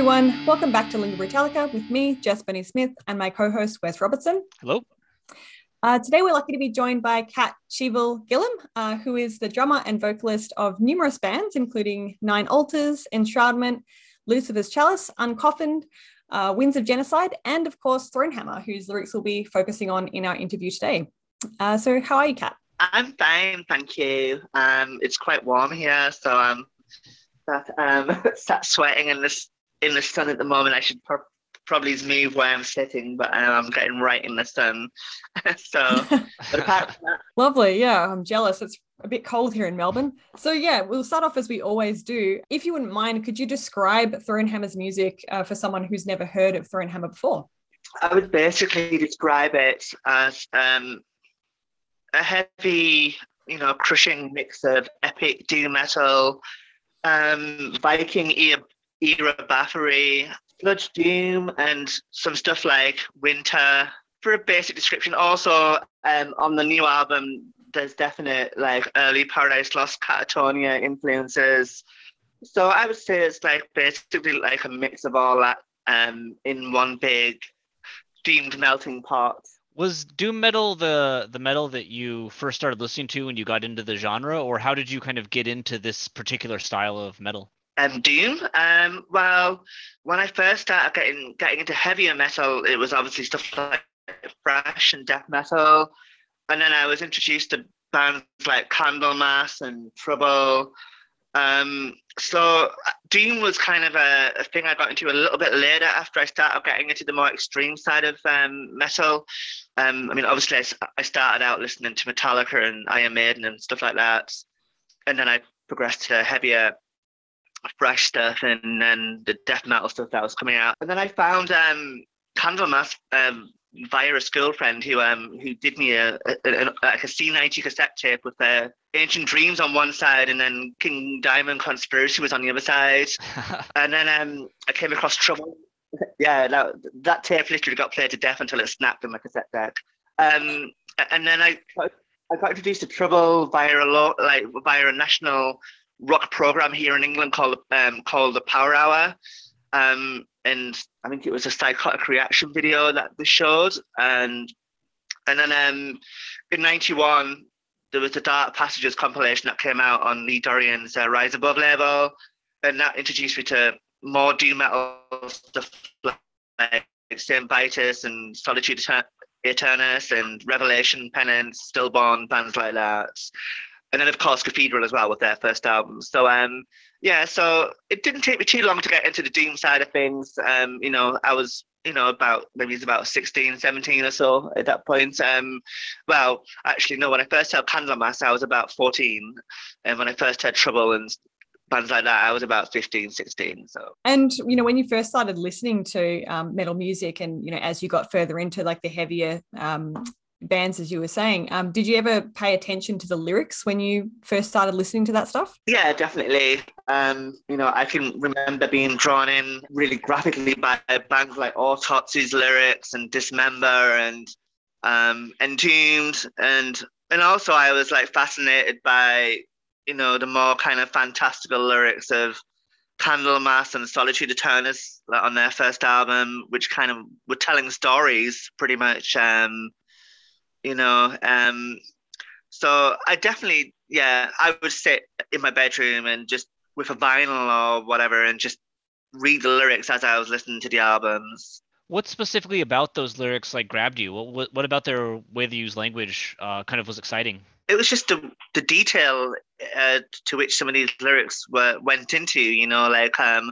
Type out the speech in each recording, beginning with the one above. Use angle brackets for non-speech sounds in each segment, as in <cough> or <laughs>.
Everyone. Welcome back to Lingüa Brütallica with me, Jess Benny Smith, and my co host, Wes Robertson. Hello. Uh, today, we're lucky to be joined by Kat Shevil Gillham, uh, who is the drummer and vocalist of numerous bands, including Nine Altars, Enshroudment, Lucifer's Chalice, Uncoffined, uh, Winds of Genocide, and of course, Thronehammer, whose lyrics we'll be focusing on in our interview today. Uh, so, how are you, Kat? I'm fine, thank you. Um, it's quite warm here, so I'm <laughs> um, sat <laughs> sweating in this in the sun at the moment. I should pro- probably move where I'm sitting, but I'm getting right in the sun. <laughs> so, but <laughs> apart from that, lovely. Yeah, I'm jealous. It's a bit cold here in Melbourne. So yeah, we'll start off as we always do. If you wouldn't mind, could you describe Thronehammer's music uh, for someone who's never heard of Thronehammer before? I would basically describe it as um, a heavy, you know, crushing mix of epic doom metal, um, Viking era era Bathory, Sludge Doom, and some stuff like Winter. For a basic description, also um, on the new album, there's definite like early Paradise Lost Katatonia influences. So I would say it's like basically like a mix of all that um, in one big steamed melting pot. Was doom metal the the metal that you first started listening to when you got into the genre, or how did you kind of get into this particular style of metal? Um, Doom. Um, well, when I first started getting getting into heavier metal, it was obviously stuff like thrash and death metal, and then I was introduced to bands like Candlemass and Trouble. Um, so Doom was kind of a, a, thing I got into a little bit later after I started getting into the more extreme side of um, metal. Um, I mean, obviously, I, I started out listening to Metallica and Iron Maiden and stuff like that, and then I progressed to heavier thrash stuff and then the death metal stuff that was coming out. And then I found um, Candlemass um, via a school friend who um who did me a, a, a like a C90 cassette tape with uh, Ancient Dreams on one side and then King Diamond Conspiracy was on the other side. <laughs> and then um I came across Trouble. <laughs> yeah, that, that tape literally got played to death until it snapped in my cassette deck. Um, and then I I got introduced to Trouble via a lot like via a national rock program here in England called um, called the Power Hour. Um, and I think it was a psychotic reaction video that they showed. And and then um, in '91, there was the Dark Passages compilation that came out on Lee Dorrian's uh, Rise Above label, and that introduced me to more doom metal stuff like Saint Vitus and Solitude Aeturnus and Revelation, Penance, Stillborn, bands like that and then of course Cathedral as well with their first album. So um, yeah, so it didn't take me too long to get into the doom side of things. Um, you know, I was you know about maybe it's about 16 17 or so at that point um well actually no when i first heard candlemass i was about 14 and when i first heard trouble and bands like that i was about 15 16 so and you know when you first started listening to um, metal music and you know as you got further into like the heavier um, bands, as you were saying. Um, did you ever pay attention to the lyrics when you first started listening to that stuff? Yeah, definitely. Um, you know, I can remember being drawn in really graphically by bands like Autopsy's lyrics and Dismember and um, Entombed, and and also I was like fascinated by you know the more kind of fantastical lyrics of Candlemass and Solitude Aeturnus on their first album, which kind of were telling stories pretty much um, you know. Um, so I definitely, yeah, I would sit in my bedroom and just with a vinyl or whatever and just read the lyrics as I was listening to the albums. What specifically about those lyrics like grabbed you? What what, about their way they use language uh, kind of was exciting? It was just the the detail uh, to which some of these lyrics were went into. You know, like um,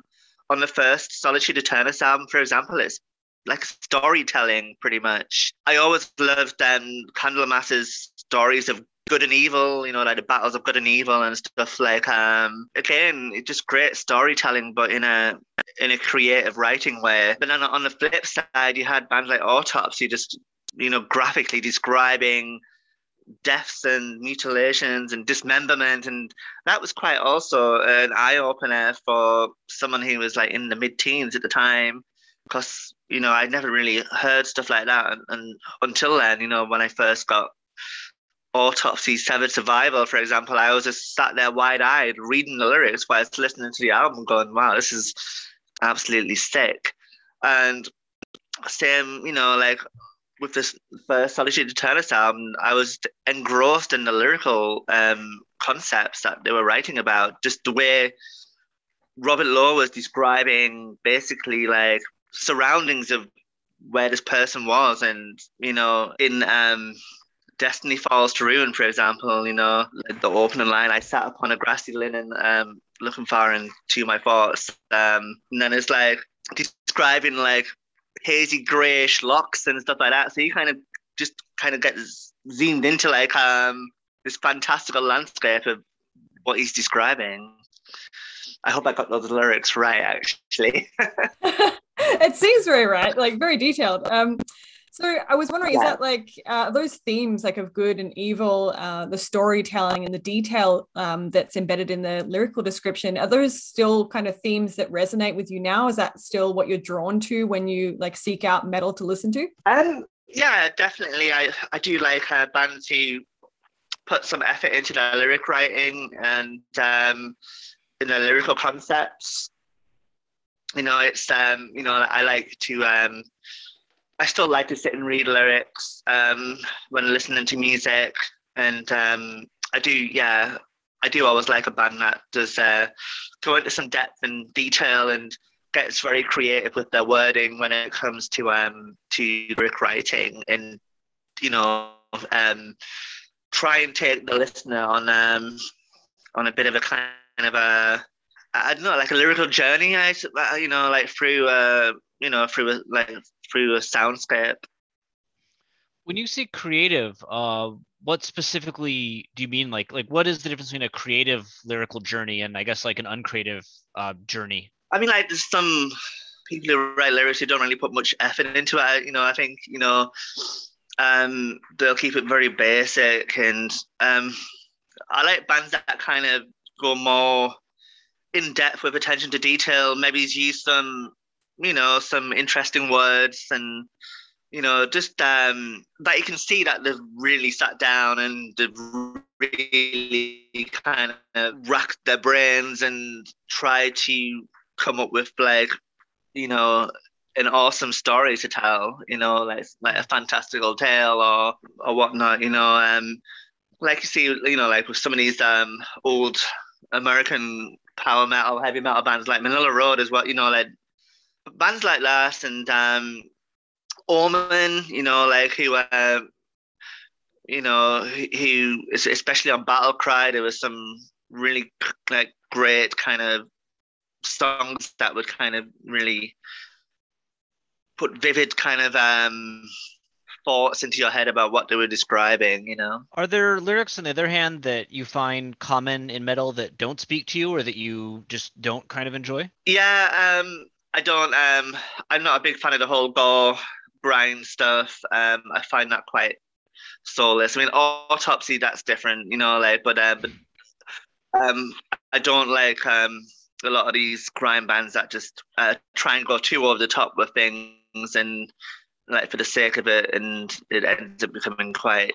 on the first Solitude Aeturnus album, for example, it's like storytelling pretty much. I always loved um, Candlemass's stories of good and evil, you know, like the battles of good and evil and stuff like um again, it's just great storytelling but in a in a creative writing way. But then on the flip side you had bands like Autopsy just, you know, graphically describing deaths and mutilations and dismemberment and that was quite also an eye-opener for someone who was like in the mid-teens at the time because you know I'd never really heard stuff like that and, and until then you know when I first got Autopsy, Severed Survival, for example, I was just sat there wide eyed reading the lyrics while listening to the album, going, wow, this is absolutely sick. And same, you know, like with this first Solitude Aeturnus album, I was engrossed in the lyrical um, concepts that they were writing about, just the way Robert Lowe was describing basically like surroundings of where this person was and you know in um Destiny Falls to Ruin, for example, you know, the opening line, I sat upon a grassy linen, um, looking far into my thoughts. Um, and then it's like describing like hazy grayish locks and stuff like that. So you kind of just kind of get zoomed into like um this fantastical landscape of what he's describing. I hope I got those lyrics right, actually. <laughs> it seems very right, like very detailed. Um, so I was wondering, yeah. is that like uh, those themes, like of good and evil, uh, the storytelling and the detail um, that's embedded in the lyrical description, are those still kind of themes that resonate with you now? Is that still what you're drawn to when you like seek out metal to listen to? Um, yeah, definitely. I I do like uh, bands who put some effort into their lyric writing and um, in the lyrical concepts. You know, it's um, you know, I like to um I still like to sit and read lyrics um, when listening to music, and um, I do, yeah, I do always like a band that does uh, go into some depth and detail and gets very creative with their wording when it comes to um to lyric writing, and you know, um, try and take the listener on um on a bit of a kind of a I don't know, like a lyrical journey. I, you know, like through, uh, you know, through a, like through a soundscape. When you say creative, uh, what specifically do you mean? Like, like what is the difference between a creative lyrical journey and I guess like an uncreative uh, journey? I mean, like there's some people who write lyrics who don't really put much effort into it. You know, I think you know, um, they'll keep it very basic, and um, I like bands that kind of go more in depth with attention to detail. Maybe use some you know, some interesting words and you know, just um, that you can see that they've really sat down and they've really kind of racked their brains and tried to come up with like, you know, an awesome story to tell, you know, like like a fantastical tale or or whatnot, you know. Um, like you see, you know, like with some of these um old American power metal, heavy metal bands like Manilla Road as well, you know, like bands like that and um, Omen, you know, like who, uh, you know, who, especially on Battle Cry, there was some really like great kind of songs that would kind of really put vivid kind of um, thoughts into your head about what they were describing, you know. Are there lyrics on the other hand that you find common in metal that don't speak to you or that you just don't kind of enjoy? Yeah, um I don't. Um, I'm not a big fan of the whole gore grind stuff. Um, I find that quite soulless. I mean, autopsy that's different, you know. Like, but uh, but um, I don't like um a lot of these grind bands that just uh, try and go too over the top with things and like for the sake of it, and it ends up becoming quite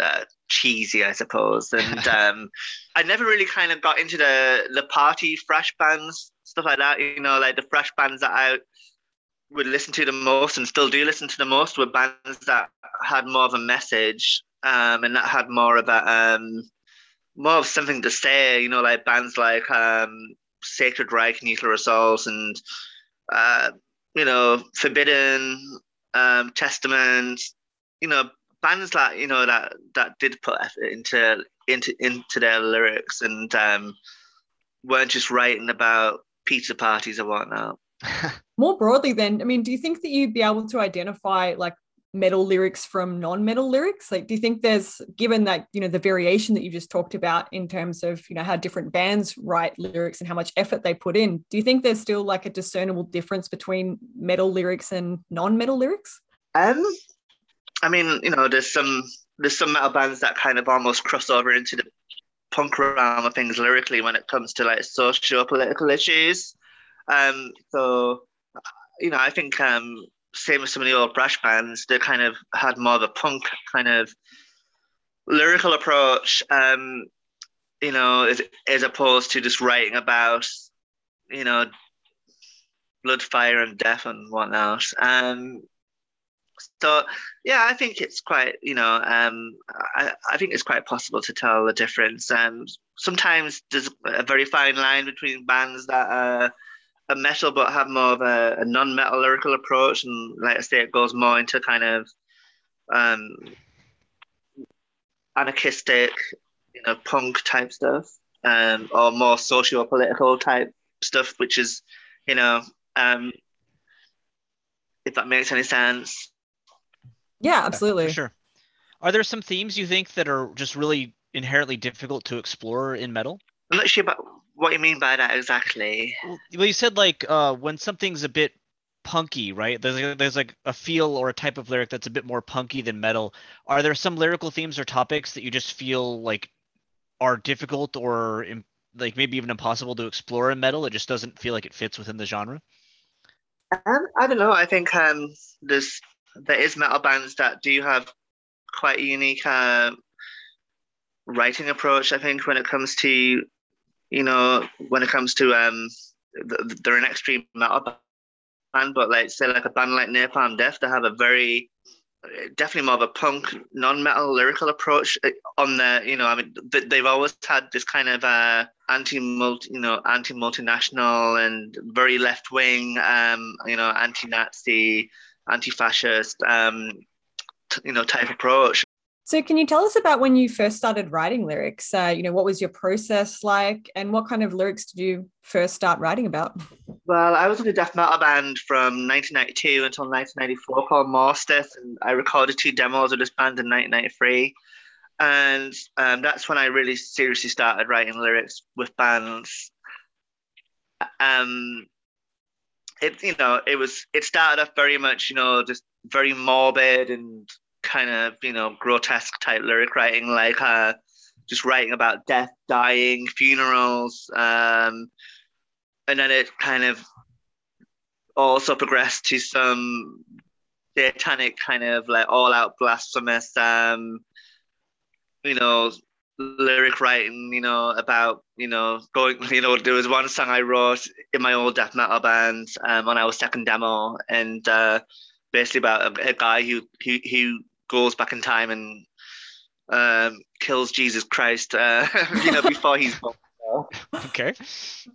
uh, cheesy, I suppose. And <laughs> um, I never really kind of got into the the party thrash bands, stuff like that. You know, like the thrash bands that I would listen to the most and still do listen to the most were bands that had more of a message um, and that had more of a um, more of something to say. You know, like bands like um, Sacred Reich, Nuclear Assault, and uh, you know, Forbidden, um, Testament, you know, bands like you know that that did put effort into into into their lyrics and um, weren't just writing about pizza parties or whatnot. <laughs> More broadly, then, I mean, do you think that you'd be able to identify like metal lyrics from non-metal lyrics? Like do you think there's given that you know the variation that you just talked about in terms of you know how different bands write lyrics and how much effort they put in do you think there's still like a discernible difference between metal lyrics and non-metal lyrics? Um i mean you know there's some there's some metal bands that kind of almost cross over into the punk realm of things lyrically when it comes to like socio-political issues. Um so you know i think um same as some of the old thrash bands, they kind of had more of a punk kind of lyrical approach, um, you know, as, as opposed to just writing about, you know, blood, fire, and death and whatnot. Um, so yeah, I think it's quite, you know, um, I, I think it's quite possible to tell the difference. Um, sometimes there's a very fine line between bands that are a metal but have more of a, a non-metal lyrical approach and like I say it goes more into kind of um anarchistic you know punk type stuff um or more socio-political type stuff which is you know um if that makes any sense. Yeah absolutely. yeah, sure. Are there some themes you think that are just really inherently difficult to explore in metal? I'm not sure about what do you mean by that exactly? Well, you said like uh, when something's a bit punky, right? There's like, there's like a feel or a type of lyric that's a bit more punky than metal. Are there some lyrical themes or topics that you just feel like are difficult or like maybe even impossible to explore in metal? It just doesn't feel like it fits within the genre. Um, I don't know. I think um, there's there is metal bands that do have quite a unique uh, writing approach. I think when it comes to you know, when it comes to um, they're an extreme metal band, but like say like a band like Napalm Death, they have a very definitely more of a punk non-metal lyrical approach uh, on the you know i mean they've always had this kind of uh anti-multi you know anti-multinational and very left-wing um you know anti-nazi anti-fascist um you know type approach so, can you tell us about when you first started writing lyrics? Uh, you know, what was your process like, and what kind of lyrics did you first start writing about? Well, I was in a death metal band from 1992 until 1994 called Morsteth, and I recorded two demos of this band in 1993. And um, that's when I really seriously started writing lyrics with bands. Um, it you know it was it started off very much you know just very morbid and kind of you know grotesque type lyric writing, like uh, just writing about death, dying, funerals, um, and then it kind of also progressed to some satanic kind of like all out blasphemous, um, you know, lyric writing, you know, about, you know, going, <laughs> you know, there was one song I wrote in my old death metal band um, on our second demo, and uh, basically about a, a guy who, who, who goes back in time and um, kills Jesus Christ, uh, <laughs> you know, before he's born. <laughs> Okay.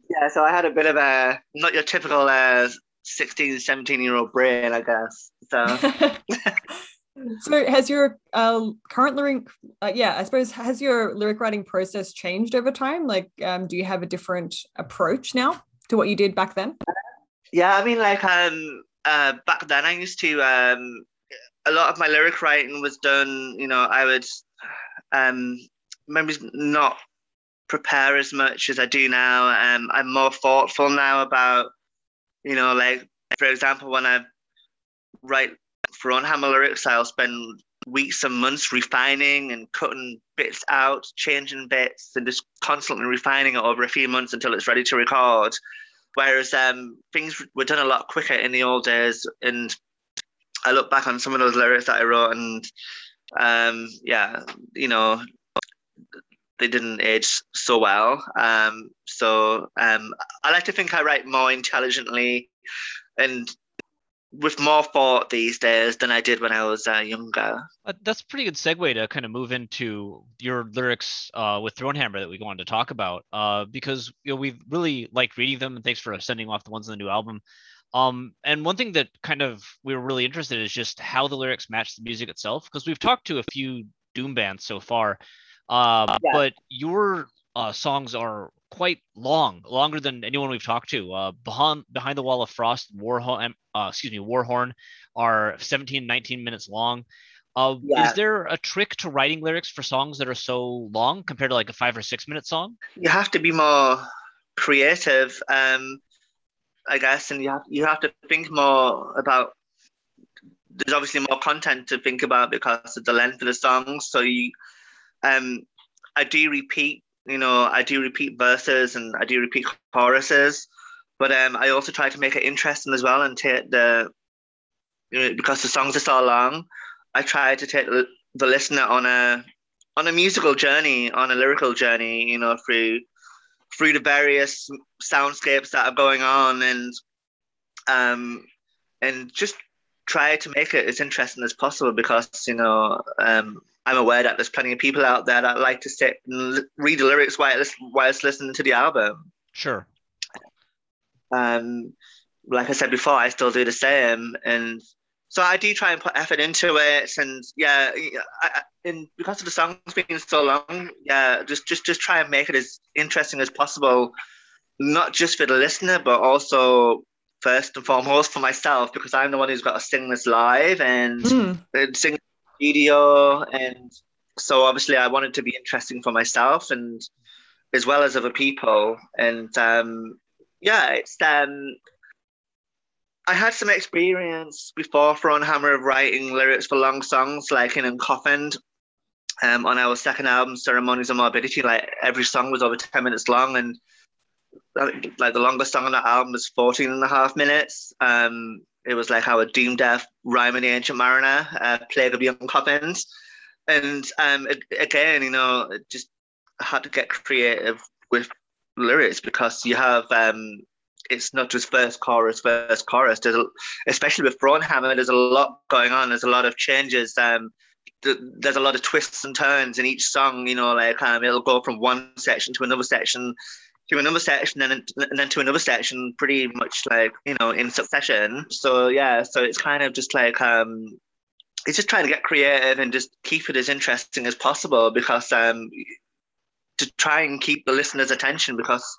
Yeah, so I had a bit of a not your typical uh, 16, 17 year old brain, I guess. So. <laughs> so has your uh, current lyric, uh, yeah, I suppose, has your lyric writing process changed over time? Like, um, do you have a different approach now to what you did back then? Yeah, I mean, like, um, uh, back then I used to um, a lot of my lyric writing was done, you know, I would um maybe not prepare as much as I do now. Um, I'm more thoughtful now about, you know, like for example, when I write for Thronehammer lyrics, I'll spend weeks and months refining and cutting bits out, changing bits, and just constantly refining it over a few months until it's ready to record. Whereas um, things were done a lot quicker in the old days, and I look back on some of those lyrics that I wrote, and um, yeah, you know, they didn't age so well. Um, so um, I like to think I write more intelligently, and with more thought these days than I did when I was uh, younger. Uh, that's a pretty good segue to kind of move into your lyrics uh, with Thronehammer that we wanted to talk about, uh, because you know we really liked reading them, and thanks for sending off the ones in the new album. Um, and one thing that kind of we were really interested in is just how the lyrics match the music itself, because we've talked to a few doom bands so far, uh, yeah. but your uh, songs are quite long, longer than anyone we've talked to. Uh, behind behind the wall of frost, Warhorn, uh, excuse me, Warhorn are 17, 19 minutes long. Uh, yeah. Is there a trick to writing lyrics for songs that are so long compared to like a five or six minute song? You have to be more creative, um, I guess, and you have you have to think more about. There's obviously more content to think about because of the length of the songs. So you, um, I do repeat you know, I do repeat verses and I do repeat choruses, but um, I also try to make it interesting as well and take the, you know, because the songs are so long, I try to take the, listener on a on a musical journey, on a lyrical journey, you know, through through the various soundscapes that are going on and um and just try to make it as interesting as possible because you know um I'm aware that there's plenty of people out there that like to sit and read the lyrics whilst, whilst listening to the album. Sure. Um, like I said before, I still do the same, and so I do try and put effort into it. And yeah, I, and because of the songs being so long, yeah, just just just try and make it as interesting as possible, not just for the listener, but also first and foremost for myself because I'm the one who's got to sing this live and, mm. and sing video and so obviously I wanted to be interesting for myself and as well as other people and um, yeah it's um I had some experience before Thronehammer of writing lyrics for long songs like in Uncoffined um, on our second album Ceremonies of Morbidity like every song was over 10 minutes long and like the longest song on that album was 14 and a half minutes um, it was like our Doom Death, Rime the Ancient Mariner, uh, Plague of Young Coffins. And um, again, you know, just had to get creative with lyrics because you have um, it's not just first chorus, first chorus. There's a, especially with Thronehammer, there's a lot going on. There's a lot of changes. Um, th- there's a lot of twists and turns in each song. You know, like um, it'll go from one section to another section to another section and then, and then to another section pretty much like you know in succession so yeah so it's kind of just like um it's just trying to get creative and just keep it as interesting as possible because um to try and keep the listener's attention because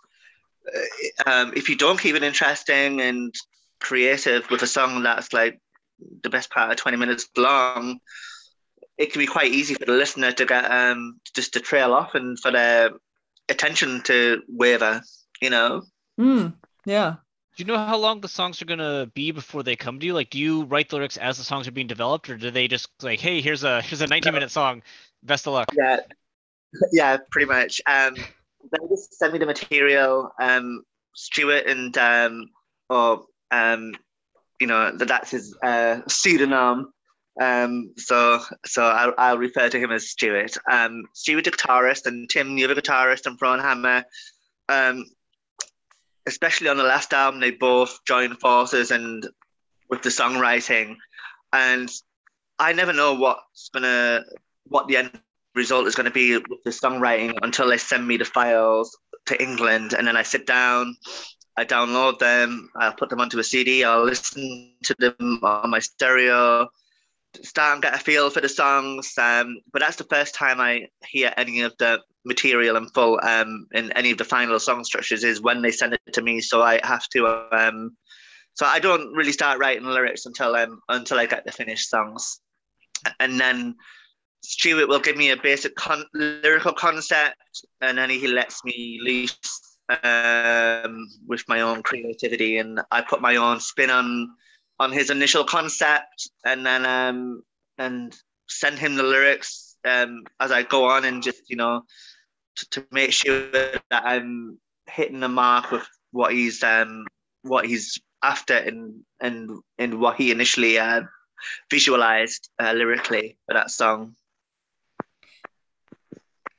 um, if you don't keep it interesting and creative with a song that's like the best part of 20 minutes long it can be quite easy for the listener to get um just to trail off and for their attention to waver, you know? Mm, yeah. Do you know how long the songs are gonna be before they come to you? Like, do you write the lyrics as the songs are being developed, or do they just like, hey, here's a here's a 19 minute song, best of luck? Yeah, <laughs> yeah, pretty much. Um, they just send me the material. Um, Stuart and um, or um, you know, that's his uh, pseudonym. Um, so so I'll, I'll refer to him as Stuart. Um, Stuart, the guitarist, and Tim, the other guitarist, and Thronehammer. Um, especially on the last album, they both joined forces and with the songwriting. And I never know what's gonna what the end result is going to be with the songwriting until they send me the files to England, and then I sit down. I download them, I'll put them onto a CD, I'll listen to them on my stereo, start and get a feel for the songs. Um, but that's the first time I hear any of the material in full um, in any of the final song structures is when they send it to me. So I have to. Um, so I don't really start writing lyrics until um, until I get the finished songs, and then Stuart will give me a basic con- lyrical concept, and then he lets me loose um, with my own creativity, and I put my own spin on on his initial concept and then um and send him the lyrics um as I go on and just you know to, to make sure that I'm hitting the mark with what he's um what he's after and and and what he initially uh, visualized uh, lyrically for that song.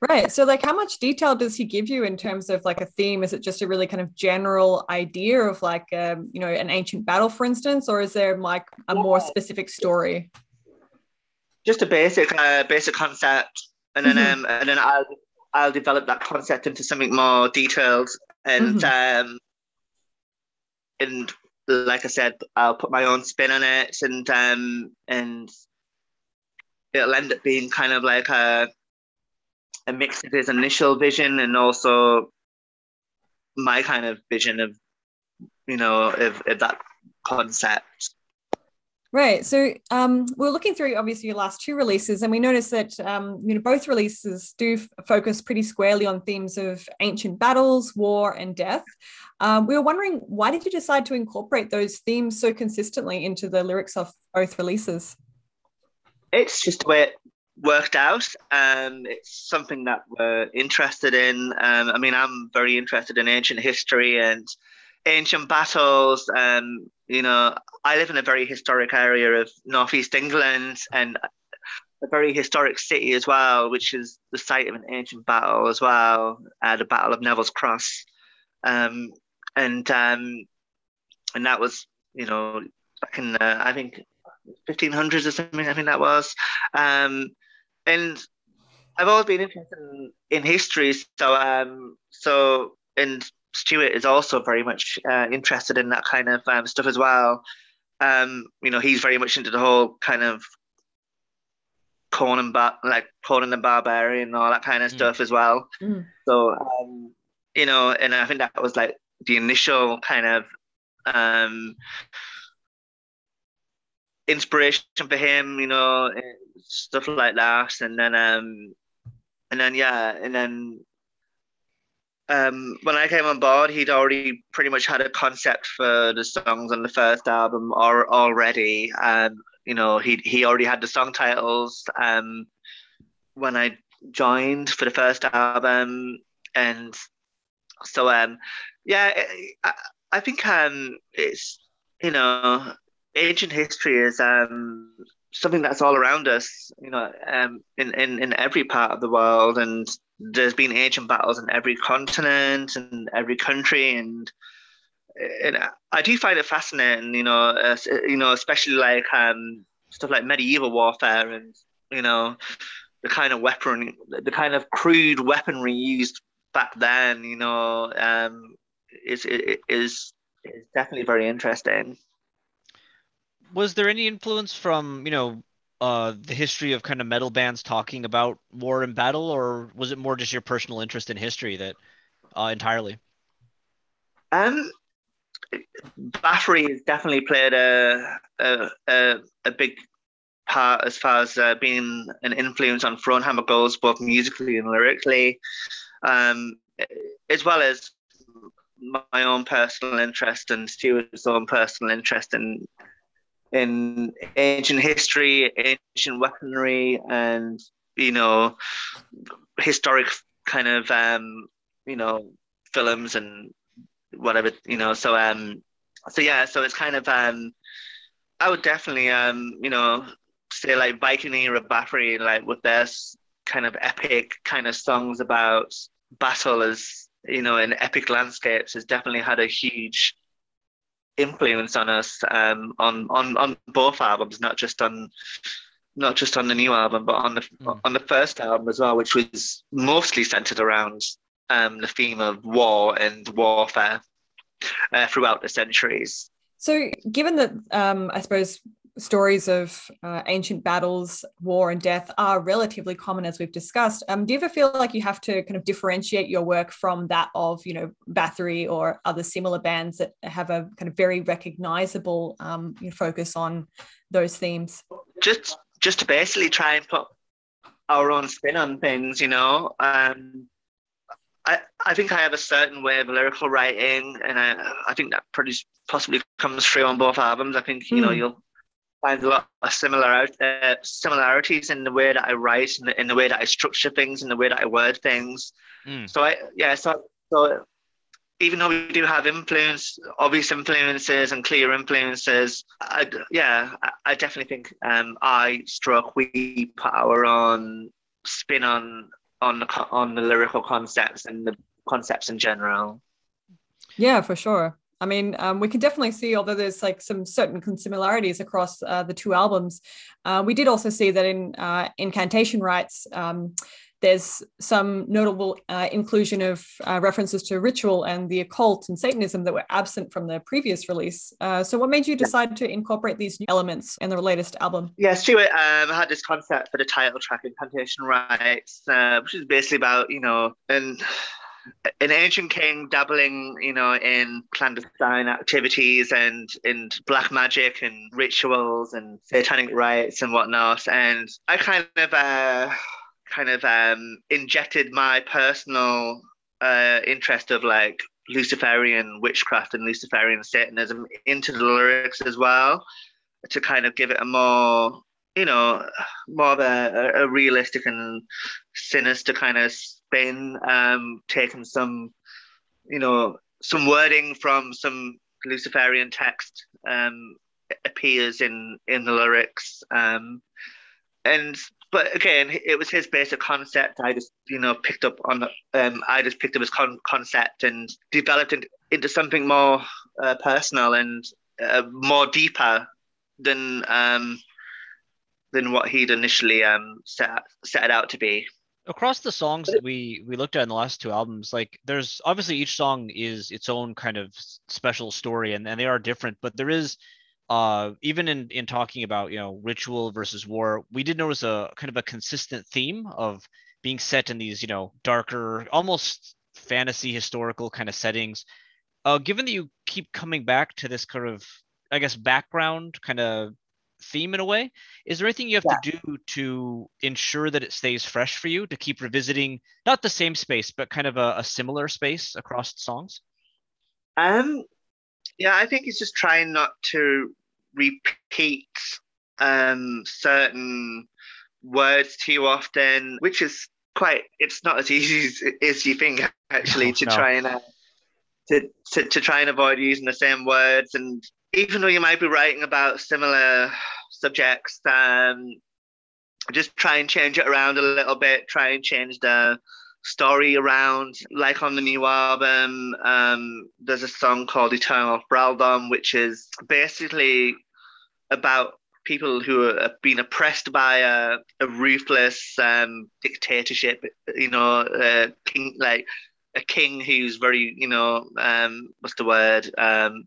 Right. So, like, how much detail does he give you in terms of like a theme? Is it just a really kind of general idea of like, um, you know, an ancient battle, for instance, or is there like a more specific story? Just a basic, uh, basic concept, and then mm-hmm. um, and then I'll I'll develop that concept into something more detailed, and mm-hmm. um, and like I said, I'll put my own spin on it, and um, and it'll end up being kind of like a a mix of his initial vision and also my kind of vision of you know of, of that concept Right. So um, we're looking through obviously your last two releases, and we noticed that um, you know both releases do f- focus pretty squarely on themes of ancient battles, war, and death. Um, we were wondering why did you decide to incorporate those themes so consistently into the lyrics of both releases? It's just the way it worked out. Um, it's something that we're interested in. Um, I mean, I'm very interested in ancient history and ancient battles. Um, you know, I live in a very historic area of northeast England and a very historic city as well, which is the site of an ancient battle as well, uh, the Battle of Neville's Cross, um, and um, and that was you know back in uh, I think 1500s or something. I think that was, um, and I've always been interested in, in history, so um, so and Stuart is also very much uh, interested in that kind of um, stuff as well. Um, you know, he's very much into the whole kind of Conan, ba- like Conan the Barbarian and all that kind of mm. stuff as well. Mm. So, um, you know, and I think that was like the initial kind of um, inspiration for him, you know, stuff like that. And then, um, and then, yeah, and then um, when I came on board, he'd already pretty much had a concept for the songs on the first album or already. Um, you know, he he already had the song titles um, when I joined for the first album, and so um, yeah, I, I think um, it's you know, ancient history is um something that's all around us, you know, um, in, in, in every part of the world. And there's been ancient battles in every continent and every country. And, and I do find it fascinating, you know, uh, you know, especially like um, stuff like medieval warfare and, you know, the kind of weaponry, the kind of crude weaponry used back then, you know, um, is, is, is definitely very interesting was there any influence from you know uh, the history of kind of metal bands talking about war and battle, or was it more just your personal interest in history that uh, entirely? Um, Bathory has definitely played a a, a, a big part as far as uh, being an influence on Thronehammer goes, both musically and lyrically, um, as well as my own personal interest and Stuart's own personal interest in in ancient history, ancient weaponry, and you know, historic kind of um, you know films and whatever you know. So um, so yeah, so it's kind of um, I would definitely um, you know, say like Viking era Bathory, like with their kind of epic kind of songs about battle as you know in epic landscapes has definitely had a huge influence on us um, on on on both albums, not just on not just on the new album, but on the mm. on the first album as well, which was mostly centered around um, the theme of war and warfare uh, throughout the centuries. So, given that, um, I suppose stories of uh, ancient battles, war, and death are relatively common, as we've discussed. Um, do you ever feel like you have to kind of differentiate your work from that of, you know, Bathory or other similar bands that have a kind of very recognizable um, focus on those themes? Just, just to basically try and put our own spin on things, you know. Um, I, I think I have a certain way of lyrical writing, and I, I think that pretty possibly comes through on both albums. I think you know hmm. you'll find a lot of similar uh, similarities in the way that I write, in the, in the way that I structure things, in the way that I word things. Mm. So I yeah, so so even though we do have influence, obvious influences and clear influences, I, yeah, I, I definitely think um, I stroke we put our own spin on on the on the lyrical concepts and the concepts in general. Yeah, for sure. I mean, um, we can definitely see, although there's like some certain similarities across uh, the two albums, uh, we did also see that in uh, Incantation Rites, um, there's some notable uh, inclusion of uh, references to ritual and the occult and Satanism that were absent from the previous release. Uh, so, what made you decide to incorporate these new elements in the latest album? Yeah, Stuart um, had this concept for the title track, Incantation Rites, which is basically about, you know, and an ancient king dabbling, you know, in clandestine activities and in black magic and rituals and satanic rites and whatnot. And I kind of uh, kind of um, injected my personal uh, interest of like Luciferian witchcraft and Luciferian Satanism into the lyrics as well to kind of give it a more you know more of a, a realistic and sinister kind of been um, taken some, you know, some wording from some Luciferian text um, appears in in the lyrics, um, and but again, it was his basic concept. I just you know picked up on um, I just picked up his con- concept and developed it into something more uh, personal and uh, more deeper than um, than what he'd initially um, set set it out to be across the songs that we we looked at in the last two albums like there's obviously each song is its own kind of special story and, and they are different but there is uh even in in talking about you know ritual versus war we did notice a kind of a consistent theme of being set in these you know darker almost fantasy historical kind of settings. Uh given that you keep coming back to this kind of i guess background kind of theme in a way. Is there anything you have yeah. to do to ensure that it stays fresh for you to keep revisiting not the same space, but kind of a, a similar space across songs? Um, yeah, I think it's just trying not to repeat um certain words too often, which is quite. It's not as easy as, as you think <laughs> actually no, to no. try and. Uh, to, to, to try and avoid using the same words and even though you might be writing about similar subjects, um, just try and change it around a little bit. Try and change the story around. Like on the new album, um, there's a song called Eternal Thraldom, which is basically about people who have been oppressed by a, a ruthless um, dictatorship. You know, a king like a king who's very, you know, um, what's the word? Um,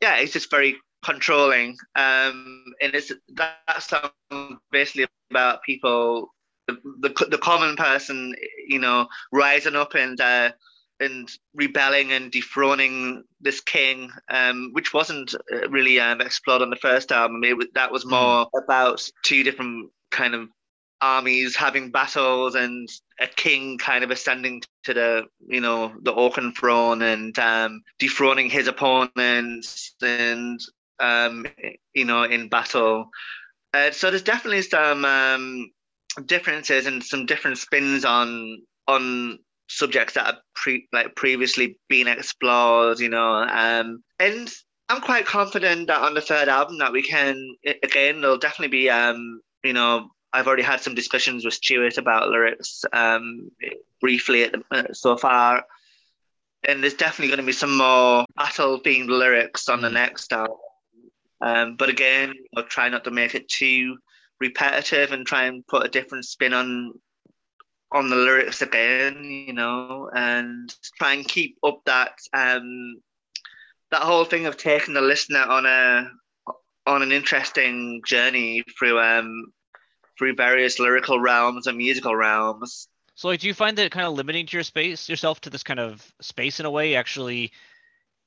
yeah, it's just very controlling. Um, and it's that song basically about people, the, the, the common person, you know, rising up and uh, and rebelling and dethroning this king, um, which wasn't uh, really um, explored on the first album. It was, that was hmm. more about two different kind of armies having battles and a king kind of ascending to the you know the Orcan throne and um, dethroning his opponents and um, you know in battle. Uh, so there's definitely some um, differences and some different spins on on subjects that have pre- like previously been explored. You know, um, and I'm quite confident that on the third album that we can again there'll definitely be um, you know I've already had some discussions with Stuart about lyrics um, briefly the, uh, so far, and there's definitely going to be some more battle themed lyrics on the mm. next album. Um, but again, I'll try not to make it too repetitive and try and put a different spin on on the lyrics again, you know, and try and keep up that um, that whole thing of taking the listener on a on an interesting journey through um, through various lyrical realms and musical realms. So, like, do you find that kind of limiting to your space yourself to this kind of space in a way actually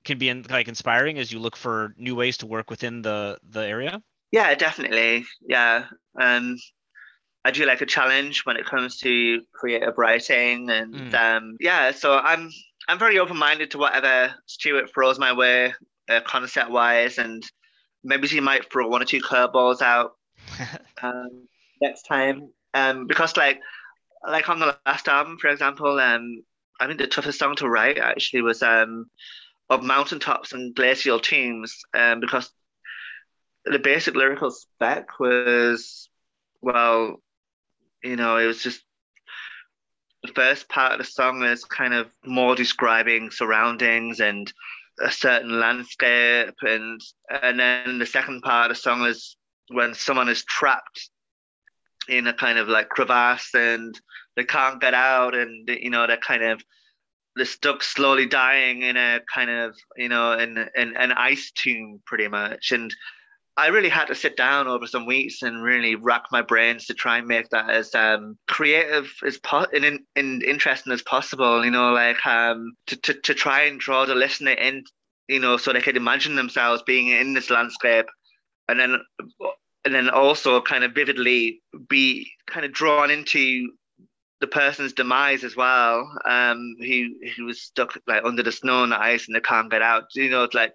can be in, like inspiring as you look for new ways to work within the the area? Yeah, definitely. Yeah, um, I do like a challenge when it comes to creative writing, and mm. um, yeah, so I'm I'm very open minded to whatever Stuart throws my way, uh, concept wise, and maybe he might throw one or two curveballs out. <laughs> um, next time. Um, because like like on the last album, for example, um, I think the toughest song to write actually was um, of mountaintops and glacial tombs, um, because the basic lyrical spec was well, you know, it was just the first part of the song is kind of more describing surroundings and a certain landscape and and then the second part of the song is when someone is trapped in a kind of like crevasse and they can't get out and you know they're kind of they're stuck slowly dying in a kind of you know in, in an ice tomb pretty much and I really had to sit down over some weeks and really rack my brains to try and make that as um, creative as po- and, and interesting as possible. You know, like um, to, to to try and draw the listener in, you know, so they could imagine themselves being in this landscape, and then and then also kind of vividly be kind of drawn into the person's demise as well. Um, who who was stuck like under the snow and the ice and they can't get out. You know, like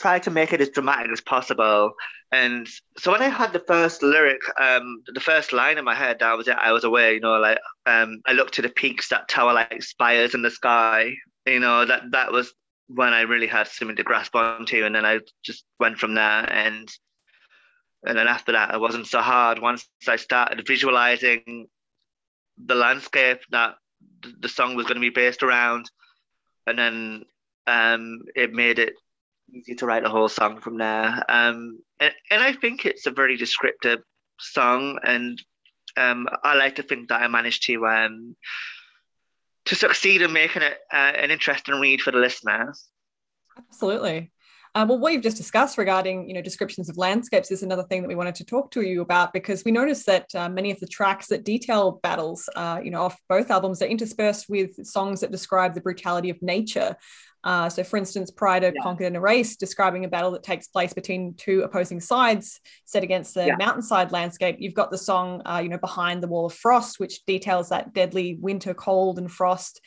try to make it as dramatic as possible. And so when I had the first lyric, um, the first line in my head, I was I was aware, you know, like um, I looked to the peaks that tower like spires in the sky. You know, that that was when I really had something to grasp onto, and then I just went from there. And and then after that, it wasn't so hard. Once I started visualizing the landscape that the song was going to be based around, and then um, it made it easy to write the whole song from there. Um, and, and I think it's a very descriptive song, and um, I like to think that I managed to um, to succeed in making it uh, an interesting read for the listeners. Absolutely. Uh, well, what you've just discussed regarding, you know, descriptions of landscapes is another thing that we wanted to talk to you about because we noticed that uh, many of the tracks that detail battles, uh, you know, off both albums are interspersed with songs that describe the brutality of nature. Uh, so, for instance, Pride yeah. Conquered and Erased, describing a battle that takes place between two opposing sides set against the yeah. mountainside landscape. You've got the song, uh, you know, Behind the Wall of Frost, which details that deadly winter cold and frost.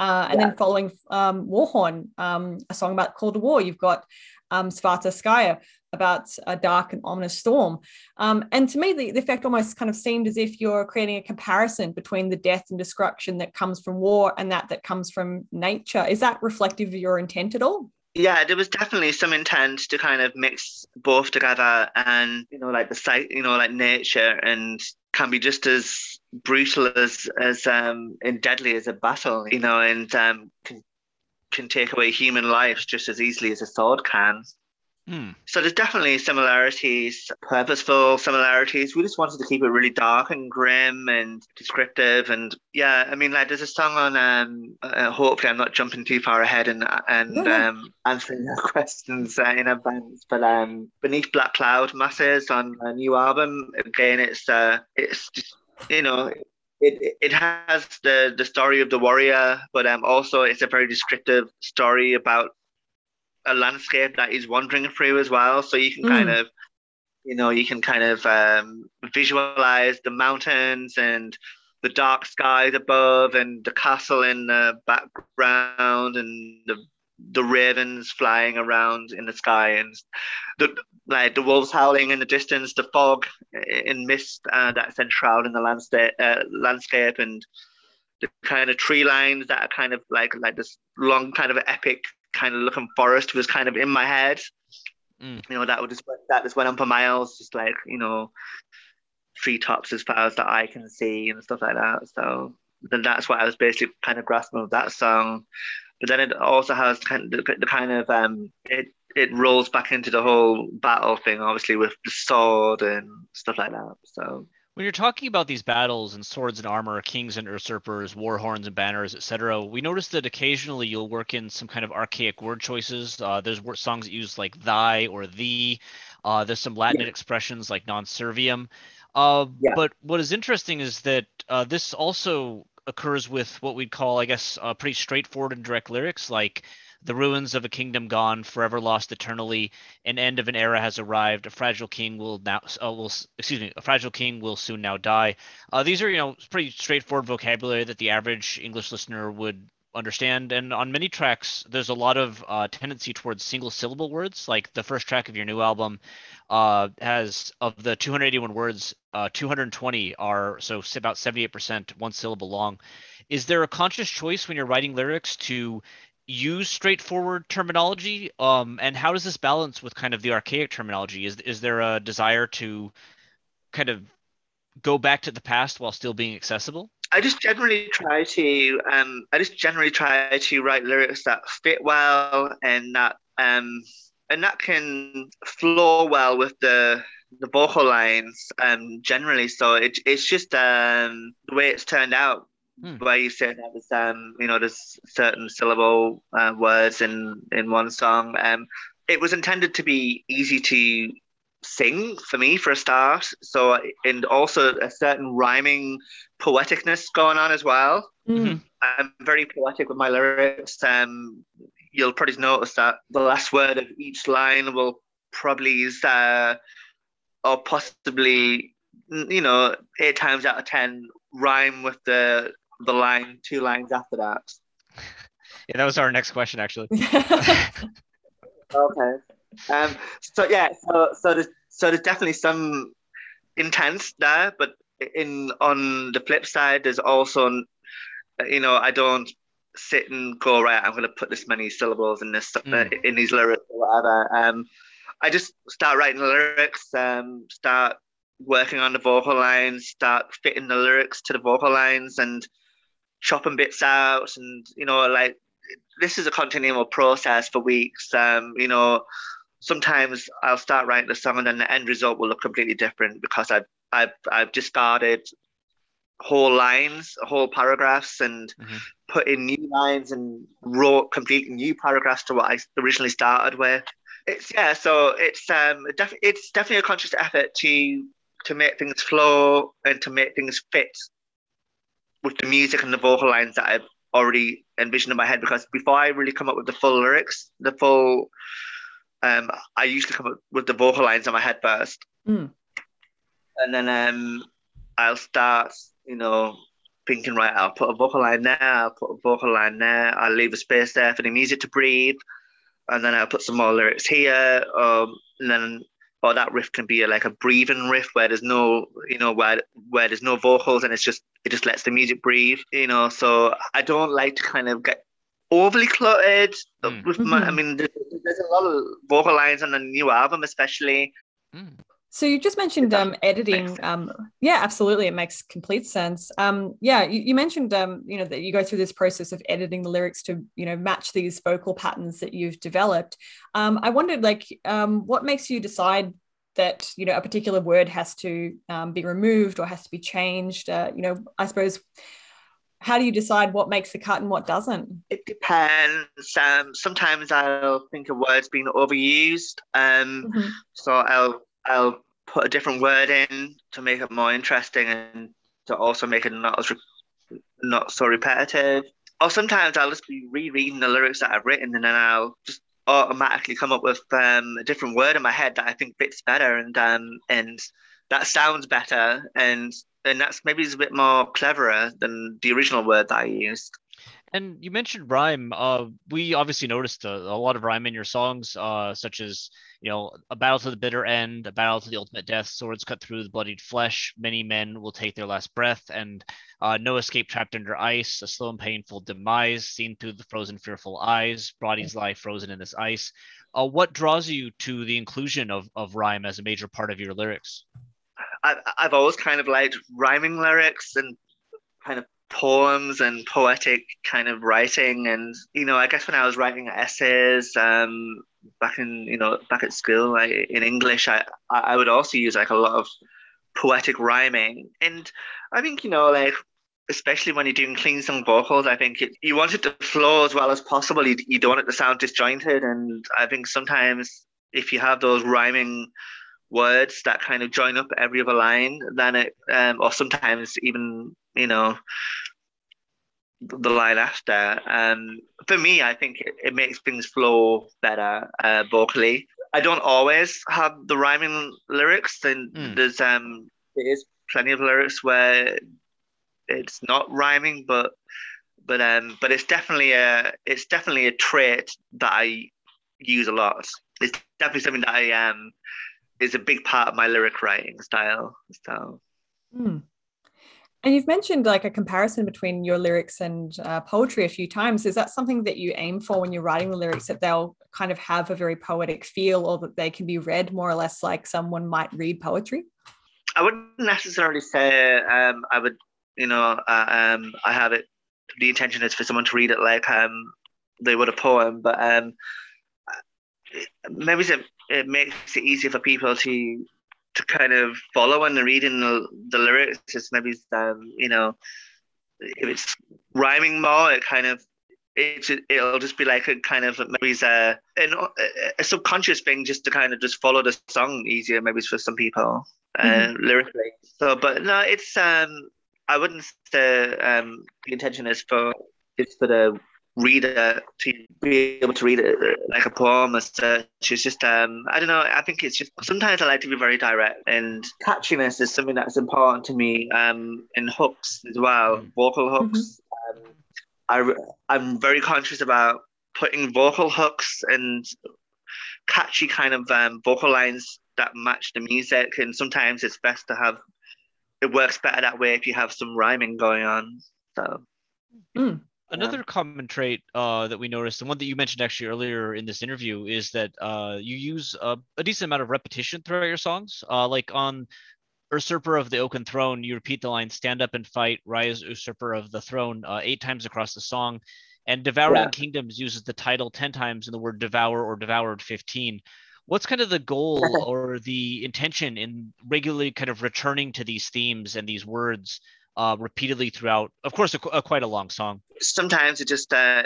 Uh, and yeah. then following um, Warhorn, um, a song about call to war, you've got um, Svartskaya about a dark and ominous storm. Um, and to me, the, the, effect almost kind of seemed as if you're creating a comparison between the death and destruction that comes from war and that that comes from nature. Is that reflective of your intent at all? Yeah, there was definitely some intent to kind of mix both together and, you know, like the site, you know, like nature and can be just as brutal as, as, um, and deadly as a battle, you know, and, um, can, can take away human lives just as easily as a sword can. Mm. So there's definitely similarities, purposeful similarities. We just wanted to keep it really dark and grim and descriptive. And yeah, I mean, like there's a song on. Um, uh, hopefully, I'm not jumping too far ahead and and um, answering your <laughs> questions uh, in advance. But um, beneath black cloud masses on a new album. Again, it's uh, it's just you know it it has the the story of the warrior, but um also it's a very descriptive story about a landscape that he's wandering through as well. So you can mm. kind of, you know, you can kind of um, visualize the mountains and the dark skies above and the castle in the background and the the ravens flying around in the sky and the like the wolves howling in the distance, the fog in mist uh, that's enshrouding the landscape, uh, landscape, and the kind of tree lines that are kind of like like this long kind of epic kind of looking forest was kind of in my head. Mm. You know, that would just that just went on for miles, just like you know, treetops as far as the eye can see and stuff like that. So then that's what I was basically kind of grasping with that song. But then it also has kind of the, the kind of um it it rolls back into the whole battle thing, obviously with the sword and stuff like that. So when you're talking about these battles and swords and armor, kings and usurpers, war horns and banners, etc., we notice that occasionally you'll work in some kind of archaic word choices. Uh, there's songs that use like thy or thee. Uh, there's some Latin yeah. expressions like non serviam. Uh, yeah. But what is interesting is that uh, this also occurs with what we'd call, I guess, uh, pretty straightforward and direct lyrics like the ruins of a kingdom gone, forever lost eternally. An end of an era has arrived. A fragile king will now, uh, will excuse me, a fragile king will soon now die. Uh, these are you know pretty straightforward vocabulary that the average English listener would understand. And on many tracks, there's a lot of uh, tendency towards single syllable words. Like the first track of your new album uh, has of the 281 words, uh, 220 are so about 78% one syllable long. Is there a conscious choice when you're writing lyrics to use straightforward terminology? Um, and how does this balance with kind of the archaic terminology? Is is there a desire to kind of go back to the past while still being accessible? I just generally try to um I just generally try to write lyrics that fit well and that um and that can flow well with the the vocal lines um generally so it, it's just um the way it's turned out Hmm. where you say that there's um you know there's certain syllable uh, words in in one song um it was intended to be easy to sing for me for a start so and also a certain rhyming poeticness going on as well Mm. I'm very poetic with my lyrics. Um, you'll probably notice that the last word of each line will probably is uh, or possibly you know eight times out of ten rhyme with the the line two lines after that. <laughs> Yeah, that was our next question actually. <laughs> Okay. Um. So yeah. So so there's so there's definitely some intense there, but in on the flip side, there's also you know I don't sit and go right. I'm going to put this many syllables in this Mm. in these lyrics or whatever. Um. I just start writing the lyrics. Um. Start working on the vocal lines. Start fitting the lyrics to the vocal lines and chopping bits out and you know like this is a continual process for weeks. Um, you know, sometimes I'll start writing the song and then the end result will look completely different because I've I've I've discarded whole lines, whole paragraphs, and Mhm. put in new lines and wrote completely new paragraphs to what I originally started with. It's yeah, so it's um def- it's definitely a conscious effort to to make things flow and to make things fit with the music and the vocal lines that I've already envisioned in my head because before I really come up with the full lyrics, the full um I usually come up with the vocal lines in my head first. Mm. And then um I'll start, you know, thinking, right, I'll put a vocal line there, I'll put a vocal line there, I'll leave a space there for the music to breathe, and then I'll put some more lyrics here. Um and then or that riff can be a, like a breathing riff where there's no, you know, where where there's no vocals and it's just it just lets the music breathe, you know. So I don't like to kind of get overly cluttered Mm. with my. I Mhm. mean, there's, there's a lot of vocal lines on the new album, especially. Mm. So you just mentioned um, editing. Um, yeah, absolutely, it makes complete sense. Um, yeah, you, you mentioned um, you know that you go through this process of editing the lyrics to you know match these vocal patterns that you've developed. Um, I wondered, like, um, what makes you decide that you know a particular word has to um, be removed or has to be changed? Uh, you know, I suppose. How do you decide what makes the cut and what doesn't? It depends. Um, sometimes I'll think a word's been overused. Um, Mhm. so I'll I'll put a different word in to make it more interesting and to also make it not as re- not so repetitive. Or sometimes I'll just be rereading the lyrics that I've written and then I'll just automatically come up with um, a different word in my head that I think fits better and um, and that sounds better and and that's maybe it's a bit more cleverer than the original word that I used. And you mentioned rhyme. Uh, we obviously noticed a, a lot of rhyme in your songs, uh, such as you know, a battle to the bitter end, a battle to the ultimate death, swords cut through the bloodied flesh. Many men will take their last breath, and uh, no escape trapped under ice. A slow and painful demise seen through the frozen, fearful eyes. Bodies lie frozen in this ice. Uh, what draws you to the inclusion of of rhyme as a major part of your lyrics? I've, I've always kind of liked rhyming lyrics and kind of poems and poetic kind of writing. And, you know, I guess when I was writing essays um, back in, you know, back at school like, in English, I, I would also use like a lot of poetic rhyming. And I think, you know, like, especially when you're doing clean song vocals, I think it, you want it to flow as well as possible. You, you don't want it to sound disjointed. And I think sometimes if you have those rhyming words that kind of join up every other line, then it, um, or sometimes even, you know, the line after. Um, for me, I think it, it makes things flow better uh, vocally. I don't always have the rhyming lyrics, and Mm. there's um, there is plenty of lyrics where it's not rhyming, but but um, but it's definitely a it's definitely a trait that I use a lot. It's definitely something that I um is a big part of my lyric writing style. So Mm. And you've mentioned like a comparison between your lyrics and uh, poetry a few times. Is that something that you aim for when you're writing the lyrics that they'll kind of have a very poetic feel or that they can be read more or less like someone might read poetry? I wouldn't necessarily say um, I would you know, uh, um, I have it. The intention is for someone to read it like um, they would a poem, but um, maybe it, it makes it easier for people to to kind of follow and reading the, the lyrics. It's maybe um, you know, if it's rhyming more, it kind of it it'll just be like a kind of maybe a, a, a subconscious thing just to kind of just follow the song easier maybe for some people uh, mm-hmm. lyrically so but no it's um i wouldn't say um the intention is for it's for the reader to be able to read it like a poem as such. It's just, um, I don't know. I think it's just sometimes I like to be very direct, and catchiness is something that's important to me. Um, in hooks as well, mm. vocal hooks. Mm-hmm. Um, I I'm very conscious about putting vocal hooks and catchy kind of um, vocal lines that match the music, and sometimes it's best to have. It works better that way if you have some rhyming going on. So. Mm. Another yeah. common trait uh, that we noticed, and one that you mentioned actually earlier in this interview, is that uh, you use a, a, decent amount of repetition throughout your songs. Uh, like on Usurper of the Oaken Throne, you repeat the line "Stand up and fight, rise, usurper of the throne" uh, eight times across the song. And Devouring yeah. Kingdoms uses the title ten times and the word devour or devoured fifteen. What's kind of the goal or the intention in regularly kind of returning to these themes and these words? Uh, repeatedly throughout, of course, a, a, quite a long song. Sometimes it just uh,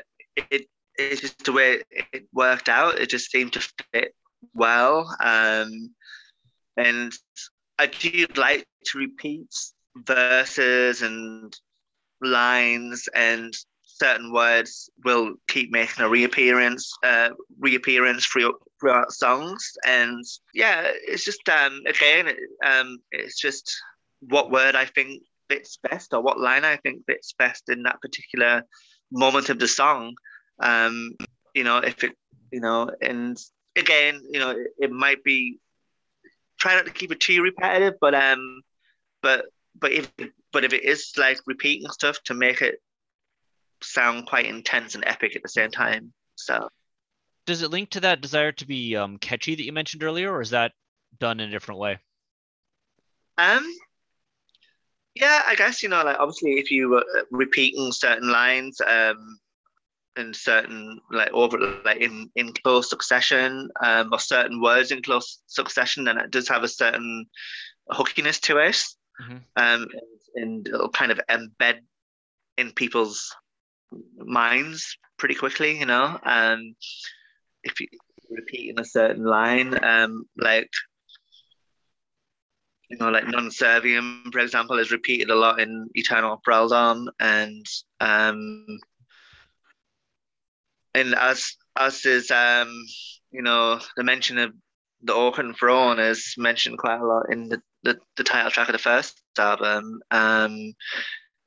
it it's just the way it worked out. It just seemed to fit well, um, and I do like to repeat verses and lines and certain words will keep making a reappearance uh, reappearance throughout, throughout songs and yeah it's just um again um it's just what word i think fits best or what line I think fits best in that particular moment of the song. Um, you know, if it, you know, and again, you know, it, it might be try not to keep it too repetitive, but um, but but if but if it is like repeating stuff to make it sound quite intense and epic at the same time. So does it link to that desire to be um, catchy that you mentioned earlier, or is that done in a different way? Um, yeah, I guess you know, like obviously, if you were repeating certain lines, um, in certain like over like in in close succession, um, or certain words in close succession, then it does have a certain hookiness to it, mm-hmm. um, and, and it'll kind of embed in people's minds pretty quickly, you know. Um, if you repeat in a certain line, um, like you know, like non serviam, for example, is repeated a lot in Eternal Thraldom, and um, and as as is um, you know, the mention of the Oaken Throne is mentioned quite a lot in the, the, the title track of the first album, um,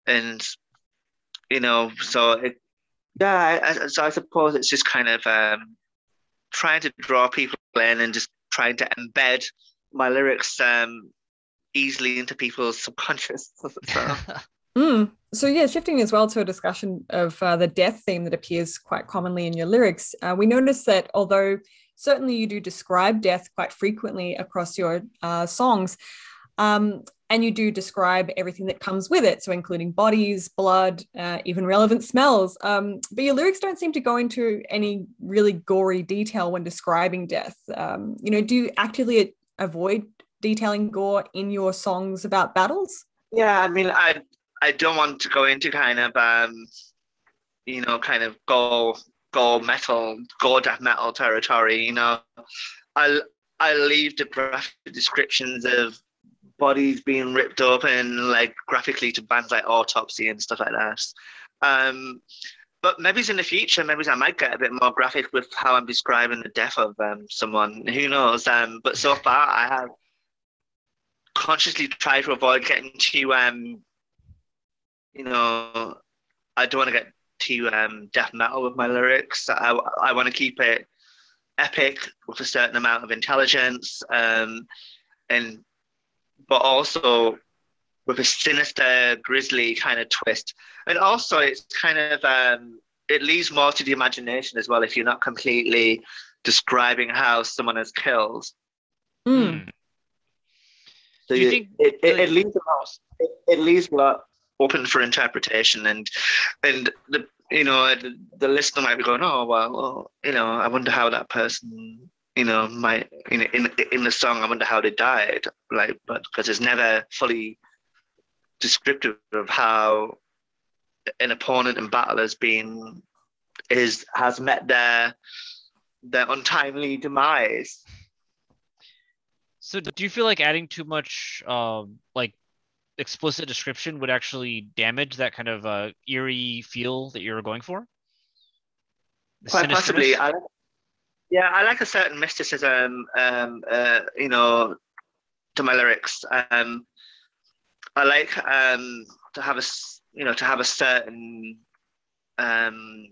and you know, so it, yeah, I, so I suppose it's just kind of um, trying to draw people in and just trying to embed my lyrics um, easily into people's subconscious. <laughs> So. mm. so yeah, shifting as well to a discussion of uh, the death theme that appears quite commonly in your lyrics, uh, we notice that although certainly you do describe death quite frequently across your uh, songs, um, and you do describe everything that comes with it, so including bodies, blood, uh, even relevant smells. Um, but your lyrics don't seem to go into any really gory detail when describing death. Um, you know, do you actively avoid detailing gore in your songs about battles? Yeah, I mean, I I don't want to go into kind of um, you know, kind of go go metal, go death metal territory. You know, I I leave the graphic descriptions of bodies being ripped open like graphically to bands like Autopsy and stuff like that. Um, but maybe in the future, maybe I might get a bit more graphic with how I'm describing the death of um, someone. Who knows? Um, but so far, I have consciously try to avoid getting too um you know I don't want to get too um death metal with my lyrics. I I want to keep it epic with a certain amount of intelligence um and but also with a sinister grisly kind of twist and also it's kind of um it leaves more to the imagination as well if you're not completely describing how someone is killed mm. So you, think, it, it, it, leaves a lot. It, leaves a lot open for interpretation and and the you know the, the listener might be going oh well, well you know i wonder how that person you know might in in in the song i wonder how they died like but because it's never fully descriptive of how an opponent in battle has been is has met their their untimely demise so do you feel like adding too much um like explicit description would actually damage that kind of uh, eerie feel that you're going for? The Quite possibly. I, yeah, I like a certain mysticism, um, uh, you know, to my lyrics. Um, I like um, to have a, you know, to have a certain um,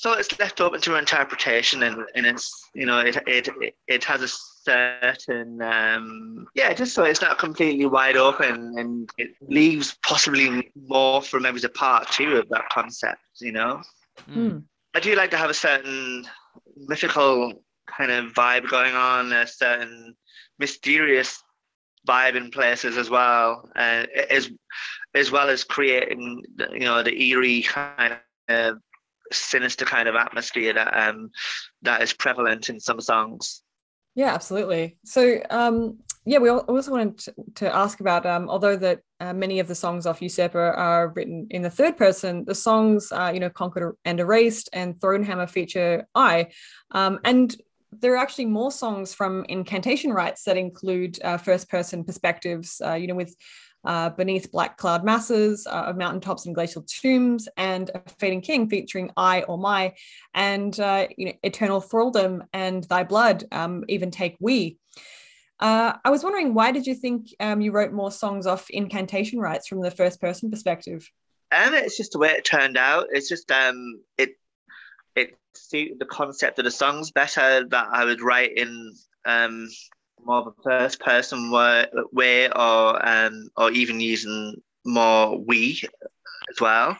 so it's left open to interpretation and, and it's you know it, it it has a certain um yeah just so it's not completely wide open and it leaves possibly more for maybe a part two of that concept you know mm. i do like to have a certain mythical kind of vibe going on a certain mysterious vibe in places as well uh, as as well as creating you know the eerie kind of sinister kind of atmosphere that um that is prevalent in some songs. Yeah, absolutely. So um yeah, we also wanted to, ask about um, although that uh, many of the songs off Usurper are written in the third person, the songs uh, you know Conquered and Erased and Thronehammer feature I, um, and there are actually more songs from Incantation Rites that include uh, first person perspectives. Uh, you know with uh, Beneath Black Cloud Masses uh, of Mountaintops and Glacial Tombs, and A Fading King featuring I or My, and uh, you know, Eternal Thraldom and Thy Blood, um, even take We. Uh, I was wondering, why did you think um, you wrote more songs off incantation rites from the first person perspective? And it's just the way it turned out. It's just um, it it suited the concept of the songs better that I would write in um, more of a first person way or um, or even using more we as well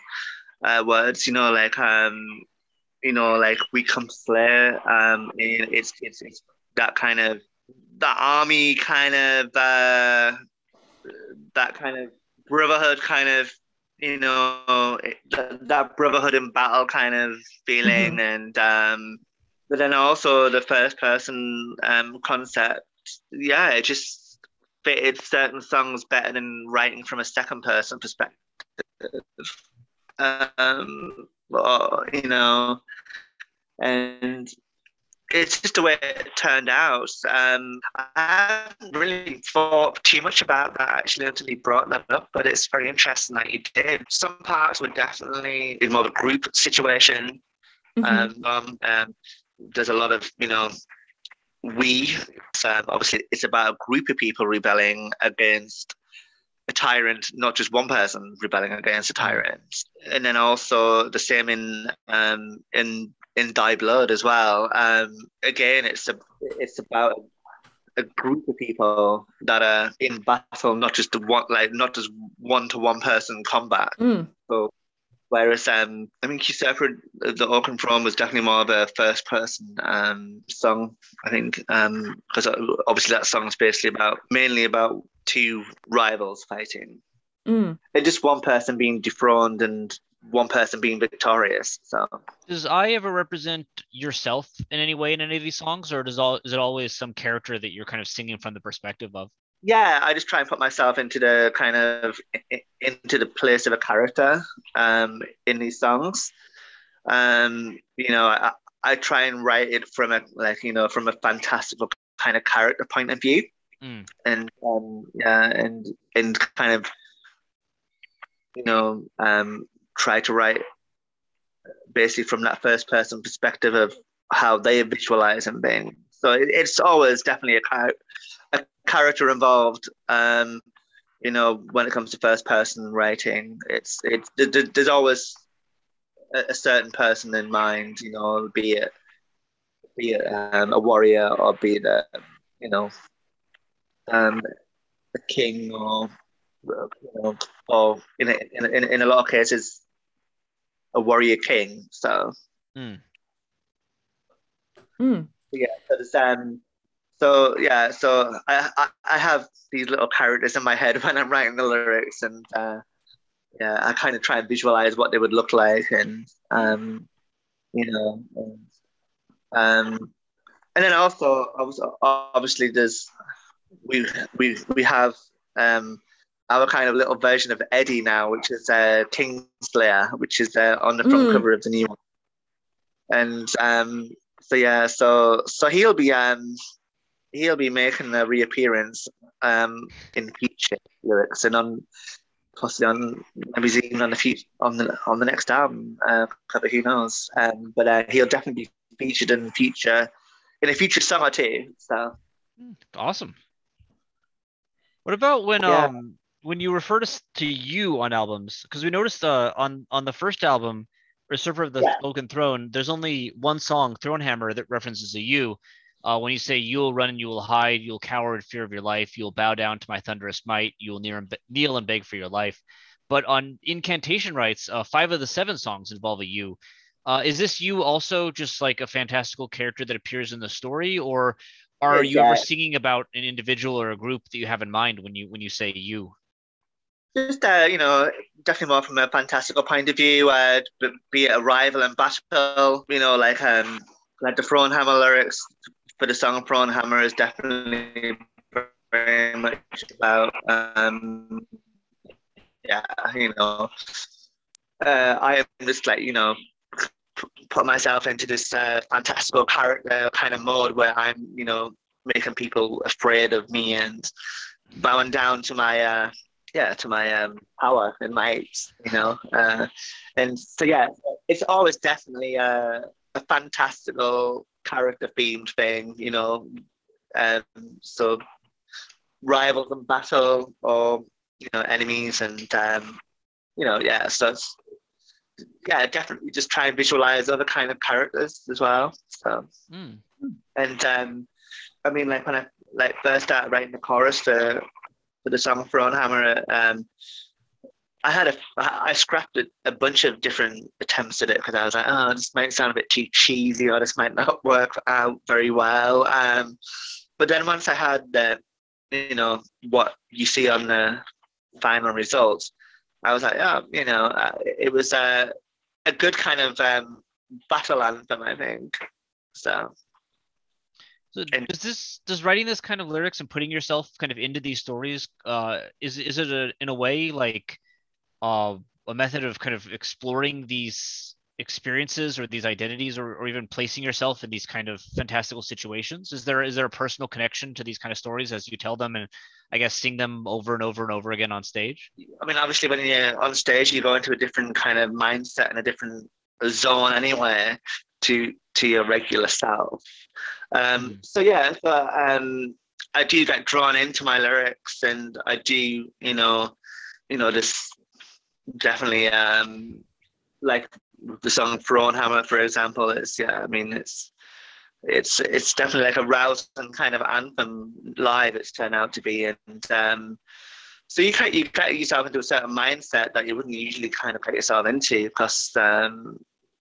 uh, words you know like um you know like we come slay um and it's, it's it's that kind of that army kind of uh that kind of brotherhood kind of you know that, that brotherhood in battle kind of feeling mm-hmm. and um but then also the first person um concept yeah, it just fitted certain songs better than writing from a second person perspective. Um, or, you know, and it's just the way it turned out. Um, I haven't really thought too much about that actually until you brought that up, but it's very interesting that you did. Some parts were definitely in more of a group situation. Mm-hmm. Um, um, there's a lot of, you know, we um, obviously it's about a group of people rebelling against a tyrant, not just one person rebelling against a tyrant. And then also the same in um, in in Thy Blood as well. Um, again, it's a it's about a group of people that are in battle, not just the one like not just one to one person combat. Mm. So Whereas um, I mean, Usurper, the Oaken Throne was definitely more of a first person um, song, I think, because um, obviously that song is basically about mainly about two rivals fighting. Mm. And just one person being dethroned and one person being victorious. So does I ever represent yourself in any way in any of these songs, or does all is it always some character that you're kind of singing from the perspective of? Yeah, I just try and put myself into the kind of into the place of a character um, in these songs. Um, you know, I, I try and write it from a like you know from a fantastical kind of character point of view, mm. and um, yeah, and and kind of you know um, try to write basically from that first person perspective of how they visualize and being. So it, it's always definitely a a character involved. Um, you know, when it comes to first person writing, it's it's there's always a, certain person in mind. You know, be it be it um, a warrior or be it a, you know um, a king or you know or in a, in, a, in a lot of cases a warrior king. So mm. Mm. yeah, so there's um so yeah, so I, I, I have these little characters in my head <laughs> when I'm writing the lyrics, and uh, yeah, I kind of try and visualize what they would look like, and um, you know, and, um, and then also obviously there's we we we have um our kind of little version of Eddie now, which is uh, Kingslayer, which is uh, on the front mm. cover of the new one. And um, so yeah, so so he'll be um he'll be making a reappearance um in future lyrics and on possibly on maybe even on the future on the on the next album uh, cover. Who knows? Um, but uh, he'll definitely be featured in future in a future song or two. So awesome. What about when yeah. um when you refer to to you on albums? Because we noticed uh on on the first album, Usurper of the yeah. Oaken Throne, there's only one song, Thronehammer, that references a you. Uh, when you say you will run and you will hide, you'll cower in fear of your life, you'll bow down to my thunderous might, you will kneel and, kneel and beg for your life. But on incantation rites, uh, five of the seven songs involve a you. Uh, is this you also just like a fantastical character that appears in the story, or are you ever singing about an individual or a group that you have in mind when you when you say you? Just uh, you know, definitely more from a fantastical point of view. Uh, be it a rival and battle, you know, like um, like the Thronehammer lyrics for the song Thronehammer is definitely very much about um, yeah, you know, uh, I am just like you know put myself into this uh, fantastical character kind of mode where I'm, you know, making people afraid of me and bowing down to my, uh, yeah, to my um, power and might, you know. Uh, and so, yeah, it's always definitely a, a fantastical character themed thing, you know. Um, so rivals and battle or, you know, enemies and, um, you know, yeah, so it's, yeah, definitely just try and visualize other kind of characters as well. So, mm. and um, I mean, like when I like first started writing the chorus for for the song Thronehammer um, I had a I scrapped a, a bunch of different attempts at it because I was like, oh, this might sound a bit too cheesy, or this might not work out very well. Um, but then once I had the, you know, what you see on the final results, I was like, oh, you know, uh, it was a a good kind of um, battle anthem, I think. So. So and, does this does writing this kind of lyrics and putting yourself kind of into these stories uh is is it a, in a way like uh, a method of kind of exploring these experiences or these identities or, or even placing yourself in these kind of fantastical situations? Is there is there a personal connection to these kind of stories as you tell them and i guess sing them over and over and over again on stage? I mean obviously when you're on stage you go into a different kind of mindset and a different zone anyway to to your regular self. Um, mm. so yeah but um, i do get drawn into my lyrics and i do you know you know this definitely um like the song Thronehammer, for example, is yeah. I mean, it's it's it's definitely like a rousing kind of anthem live. It's turned out to be, and um, so you kind you get yourself into a certain mindset that you wouldn't usually kind of get yourself into because um,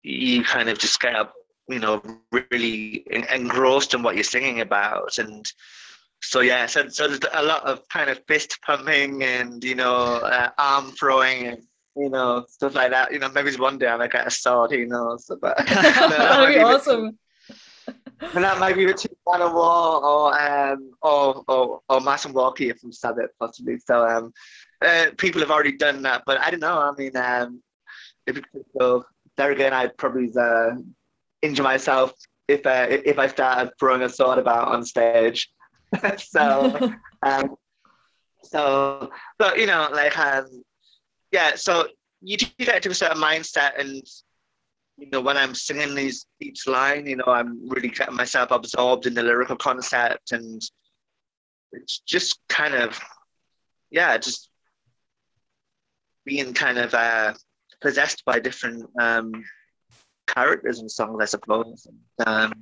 you kind of just get up, you know, really engrossed in what you're singing about, and so yeah, so so there's a lot of kind of fist pumping and you know uh, arm throwing and you know, stuff like that. You know, maybe one day I might get a sword, who knows? But <laughs> <laughs> that'd be awesome. and that might be the two Man War or um or or or Martin Walkyier from Sabbat possibly. So um uh, people have already done that, but I don't know. I mean um if so there again I'd probably uh, injure myself if uh, if I started throwing a sword about on stage. <laughs> so <laughs> um so but you know like um yeah, so you do get to a certain mindset, and you know, when I'm singing these each line, you know, I'm really getting myself absorbed in the lyrical concept, and it's just kind of, yeah, just being kind of uh, possessed by different um, characters and songs, I suppose, um,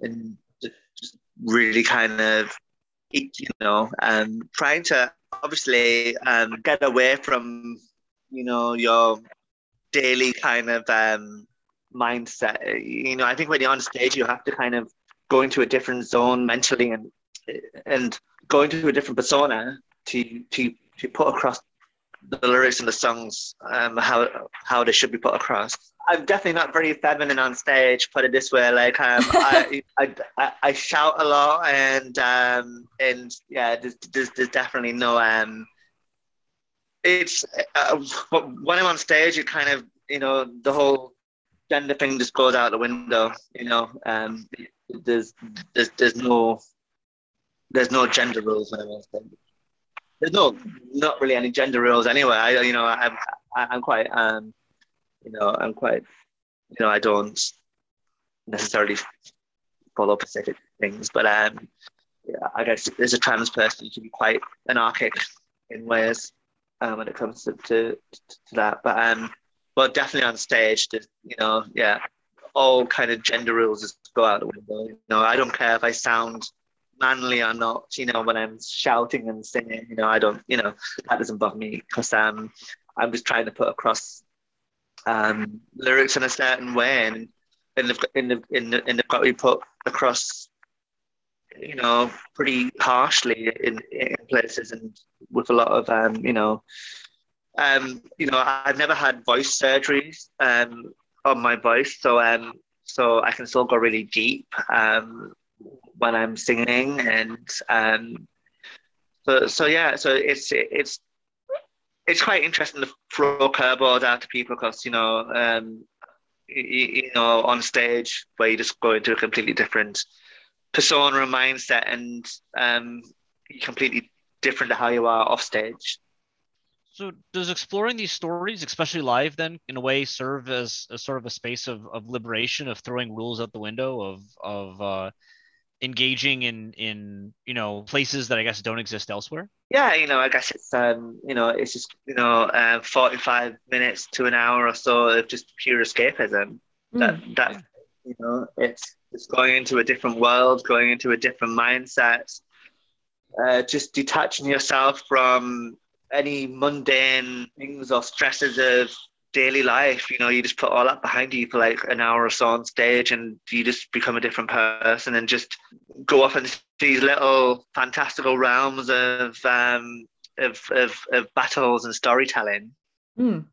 and just really kind of, you know, and trying to obviously um, get away from you know your daily kind of um, mindset. You know, I think when you're on stage, you have to kind of go into a different zone mentally and and going to a different persona to to to put across the lyrics and the songs um, how how they should be put across. I'm definitely not very feminine on stage. Put it this way, like um, <laughs> I, I, I, I shout a lot and um, and yeah, there's, there's, there's definitely no um. It's uh, when I'm on stage, it kind of you know the whole gender thing just goes out the window. You know, um, there's there's there's no there's no gender rules when I'm on stage there's no not really any gender rules anyway. I you know I'm I'm quite um you know I'm quite you know I don't necessarily follow specific things, but um yeah I guess as a trans person you can be quite anarchic in ways um, when it comes to, to, to that. But um but definitely on stage, you know yeah all kind of gender rules just go out the window. You know I don't care if I sound manly or not, you know, when I'm shouting and singing, you know, I don't, you know, that doesn't bother me because um, I'm just trying to put across um, lyrics in a certain way, and in the in the in the in the got be put across, you know, pretty harshly in in places and with a lot of um, you know, um, you know, I've never had voice surgeries um on my voice, so um, so I can still go really deep um when I'm singing, and um, so so yeah, so it's it's it's quite interesting to throw curveballs out to people because you know um, you, you, know on stage where you just go into a completely different persona and mindset, and um, you're completely different to how you are off stage. So does exploring these stories, especially live, then in a way serve as a sort of a space of, of liberation, of throwing rules out the window, of of uh, engaging in in you know places that I guess don't exist elsewhere? Yeah, you know, I guess it's um, you know, it's just you know, uh, forty five minutes to an hour or so of just pure escapism. Mm. That that you know, it's it's going into a different world, going into a different mindset, uh, just detaching yourself from any mundane things or stresses of daily life. You know, you just put all that behind you for like an hour or so on stage, and you just become a different person and just go off into these little fantastical realms of um, of, of, of battles and storytelling. Mm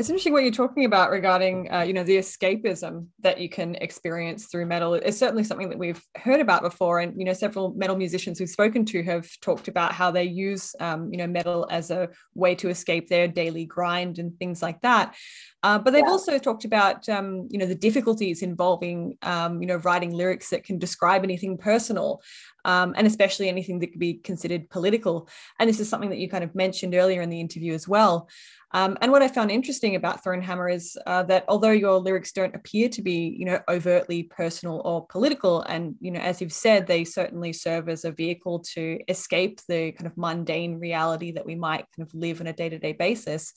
it's interesting what you're talking about regarding uh, you know the escapism that you can experience through metal. It's certainly something that we've heard about before and you know several metal musicians we've spoken to have talked about how they use um, you know metal as a way to escape their daily grind and things like that. Uh, but they've yeah. also talked about um, you know the difficulties involving um, you know writing lyrics that can describe anything personal um, and especially anything that could be considered political. And this is something that you kind of mentioned earlier in the interview as well. Um, and what I found interesting about Thronehammer is uh, that although your lyrics don't appear to be, you know, overtly personal or political, and you know, as you've said, they certainly serve as a vehicle to escape the kind of mundane reality that we might kind of live on a day-to-day basis.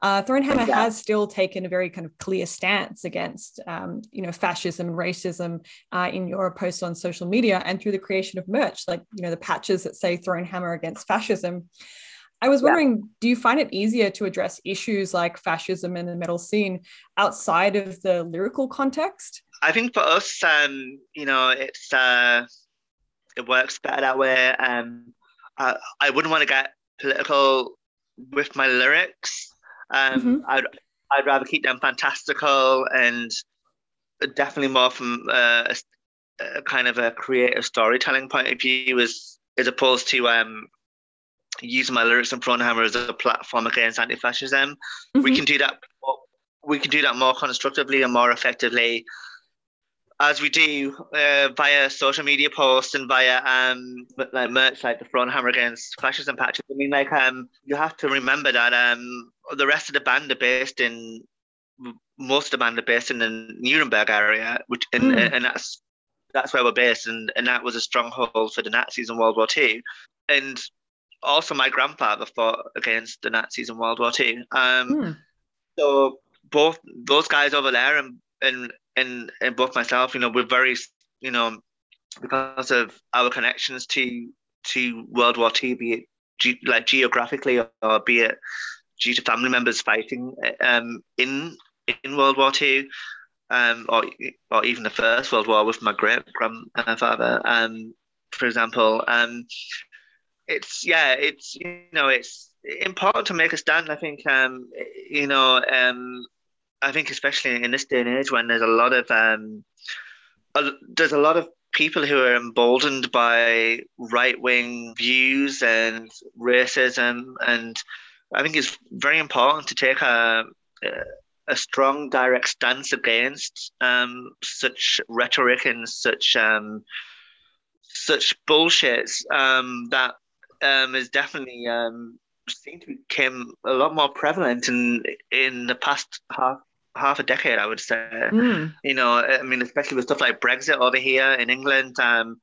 Uh, Thronehammer yeah. has still taken a very kind of clear stance against, um, you know, fascism and racism uh, in your posts on social media and through the creation of merch, like you know the patches that say Thronehammer against fascism. I was wondering, yeah. do you find it easier to address issues like fascism in the metal scene outside of the lyrical context? I think for us, um, you know, it's uh, it works better that way. Um, I, I wouldn't want to get political with my lyrics. Um, mm-hmm. I'd I'd rather keep them fantastical and definitely more from uh, a, a, kind of a creative storytelling point of view, as as opposed to um, using my lyrics and Thronehammer as a platform against anti-fascism. Mm-hmm. We can do that. We can do that more constructively and more effectively as we do uh, via social media posts and via um like merch like the Thronehammer against fascism patches. I mean, like um, you have to remember that um the rest of the band are based in most of the band are based in the Nuremberg area, which and, mm. and that's that's where we're based, and, and that was a stronghold for the Nazis in World War Two, and also my grandfather fought against the Nazis in World War Two. Um, mm. so both those guys over there and and and and both myself, you know, we're very, you know, because of our connections to to World War II, be it ge- like geographically or, or, be it due to family members fighting um, in in World War Two. um, or or even the First World War with my great grandfather, um, for example. Um, it's yeah, it's you know, it's important to make a stand. I think um, you know, um, I think especially in this day and age when there's a lot of um, a, there's a lot of people who are emboldened by right wing views and racism, and I think it's very important to take a a strong direct stance against um, such rhetoric and such um, such bullshit um, that um, is definitely um, seemed to become a lot more prevalent in in the past half half a decade, I would say. Mm. You know, I mean, especially with stuff like Brexit over here in England. Um,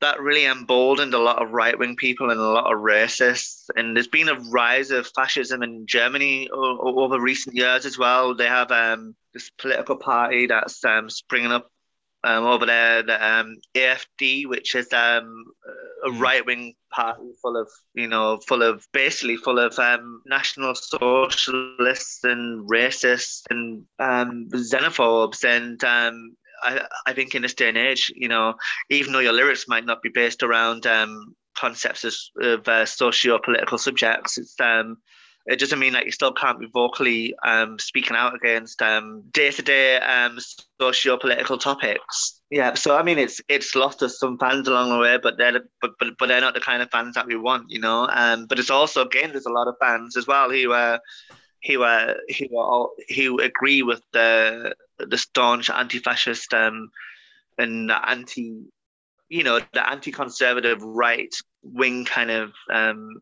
that really emboldened a lot of right wing people and a lot of racists. And there's been a rise of fascism in Germany o- over recent years as well. They have um, this political party that's um, springing up um, over there, the um, AFD, which is um, a hmm. right wing party full of, you know, full of basically full of um, national socialists and racists and um, xenophobes. And um, I, I think in this day and age, you know, even though your lyrics might not be based around um, concepts of, of uh, socio-political subjects, it's um, it doesn't mean that you still can't be vocally um, speaking out against um, day-to-day um, socio-political topics. Yeah, so I mean, it's it's lost us some fans along the way, but they're but but, but they're not the kind of fans that we want, you know. Um, but it's also again, there's a lot of fans as well who uh, who uh, who are, all, who agree with the the staunch anti-fascist um, and anti, you know, the anti-conservative right wing kind of um,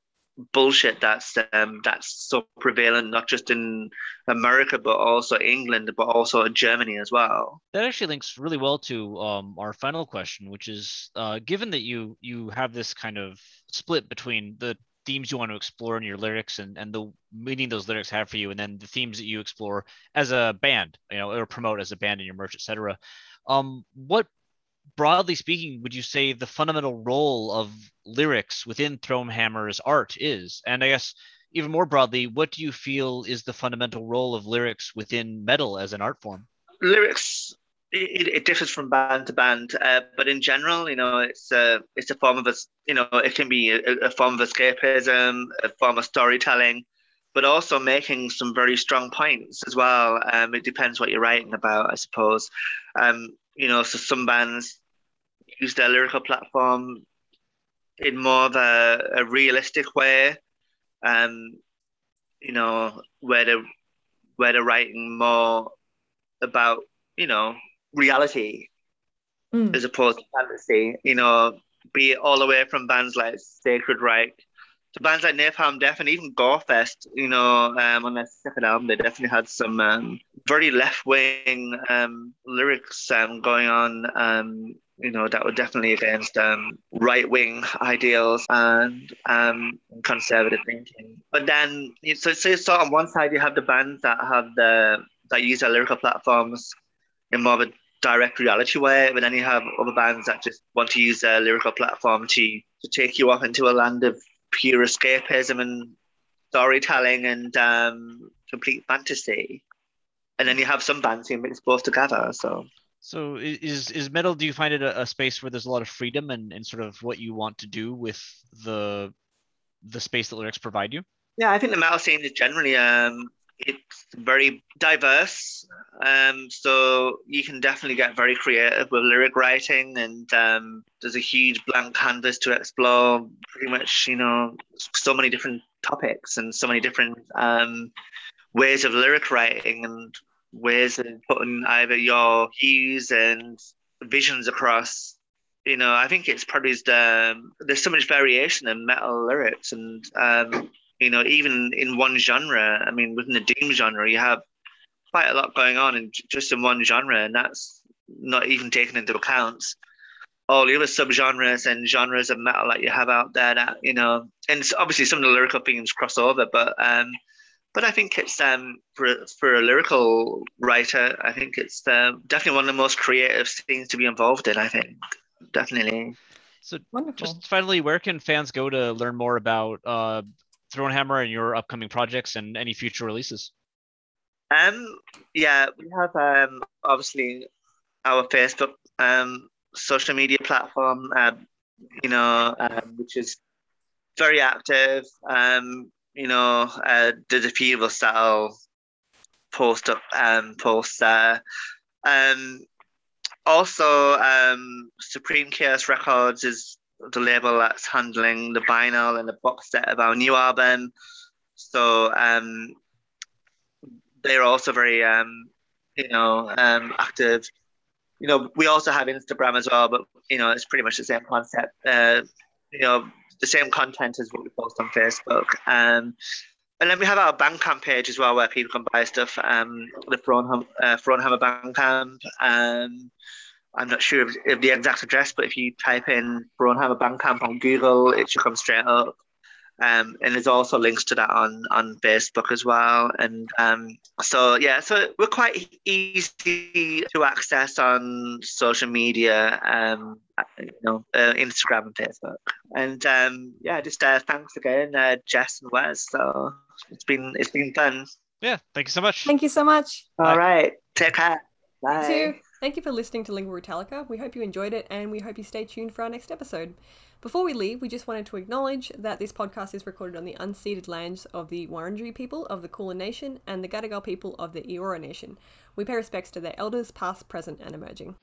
bullshit that's um, that's so prevalent not just in America but also England but also Germany as well. That actually links really well to um, our final question, which is uh, given that you you have this kind of split between the themes you want to explore in your lyrics and, and the meaning those lyrics have for you and then the themes that you explore as a band you know or promote as a band in your merch etc um what broadly speaking would you say the fundamental role of lyrics within Thronehammer's art is and i guess even more broadly what do you feel is the fundamental role of lyrics within metal as an art form lyrics it, it, differs from band to band, uh, but in general, you know, it's a it's a form of a you know it can be a, a, form of escapism, a form of storytelling, but also making some very strong points as well. Um, it depends what you're writing about, I suppose. Um, you know, so some bands use their lyrical platform in more of a, a realistic way. Um, you know, where they where they're writing more about you know reality mm. as opposed to fantasy. You know, be it all the way from bands like Sacred Reich to bands like Napalm Death and even Gorefest. You know, um, on their second album, they definitely had some um, very left wing um, lyrics um, going on. Um, you know, that were definitely against um, right wing ideals and conservative thinking. But then, so, so, so on one side, you have the bands that have the that use their lyrical platforms in more of a direct reality way, but then you have other bands that just want to use their lyrical platform to to take you off into a land of pure escapism and storytelling and um, complete fantasy. And then you have some bands who mix both together. So so is is metal? Do you find it a, a, space where there's a lot of freedom and, and sort of what you want to do with the the space that lyrics provide you? Yeah, I think the metal scene is generally um, it's very diverse. Um, so you can definitely get very creative with lyric writing, and um, there's a huge blank canvas to explore. Pretty much, you know, so many different topics and so many different um, ways of lyric writing and ways of putting either your views and visions across. You know, I think it's probably the, there's so much variation in metal lyrics, and um, you know, even in one genre, I mean, within the doom genre, you have quite a lot going on in just in one genre, and that's not even taken into account all the other subgenres and genres of metal that you have out there that you know and obviously some of the lyrical themes cross over but um but I think it's um for for a lyrical writer I think it's uh, definitely one of the most creative things to be involved in I think definitely so Wonderful. just finally where can fans go to learn more about uh Thronehammer and your upcoming projects and any future releases? Um, yeah, we have um obviously our Facebook um social media platform, um, you know, um, which is very active. Um, you know, uh, there's a few of us that'll post up um posts there. Um, also, um, Supreme Chaos Records is the label that's handling the vinyl and the box set of our new album. So um, they're also very um, you know um, active. You know, we also have Instagram as well, but you know, it's pretty much the same concept. Uh, you know, the same content as what we post on Facebook. Um, and then we have our Bandcamp page as well, where people can buy stuff. Um, the Thronehammer, uh, Thronehammer Bandcamp. Um, I'm not sure of, of, the exact address, but if you type in Thronehammer Bandcamp on Google, it should come straight up. Um, and there's also links to that on on Facebook as well. And um, so yeah, so we're quite easy to access on social media, um, you know, uh, Instagram and Facebook. And um, yeah, just uh, thanks again, uh, Jess and Wes. So it's been it's been fun. Yeah, thank you so much. Thank you so much. All Bye. right, take care. Bye. Thank you for listening to Lingüa Brütallica. We hope you enjoyed it and we hope you stay tuned for our next episode. Before we leave, we just wanted to acknowledge that this podcast is recorded on the unceded lands of the Wurundjeri people of the Kulin Nation and the Gadigal people of the Eora Nation. We pay respects to their elders, past, present, and emerging.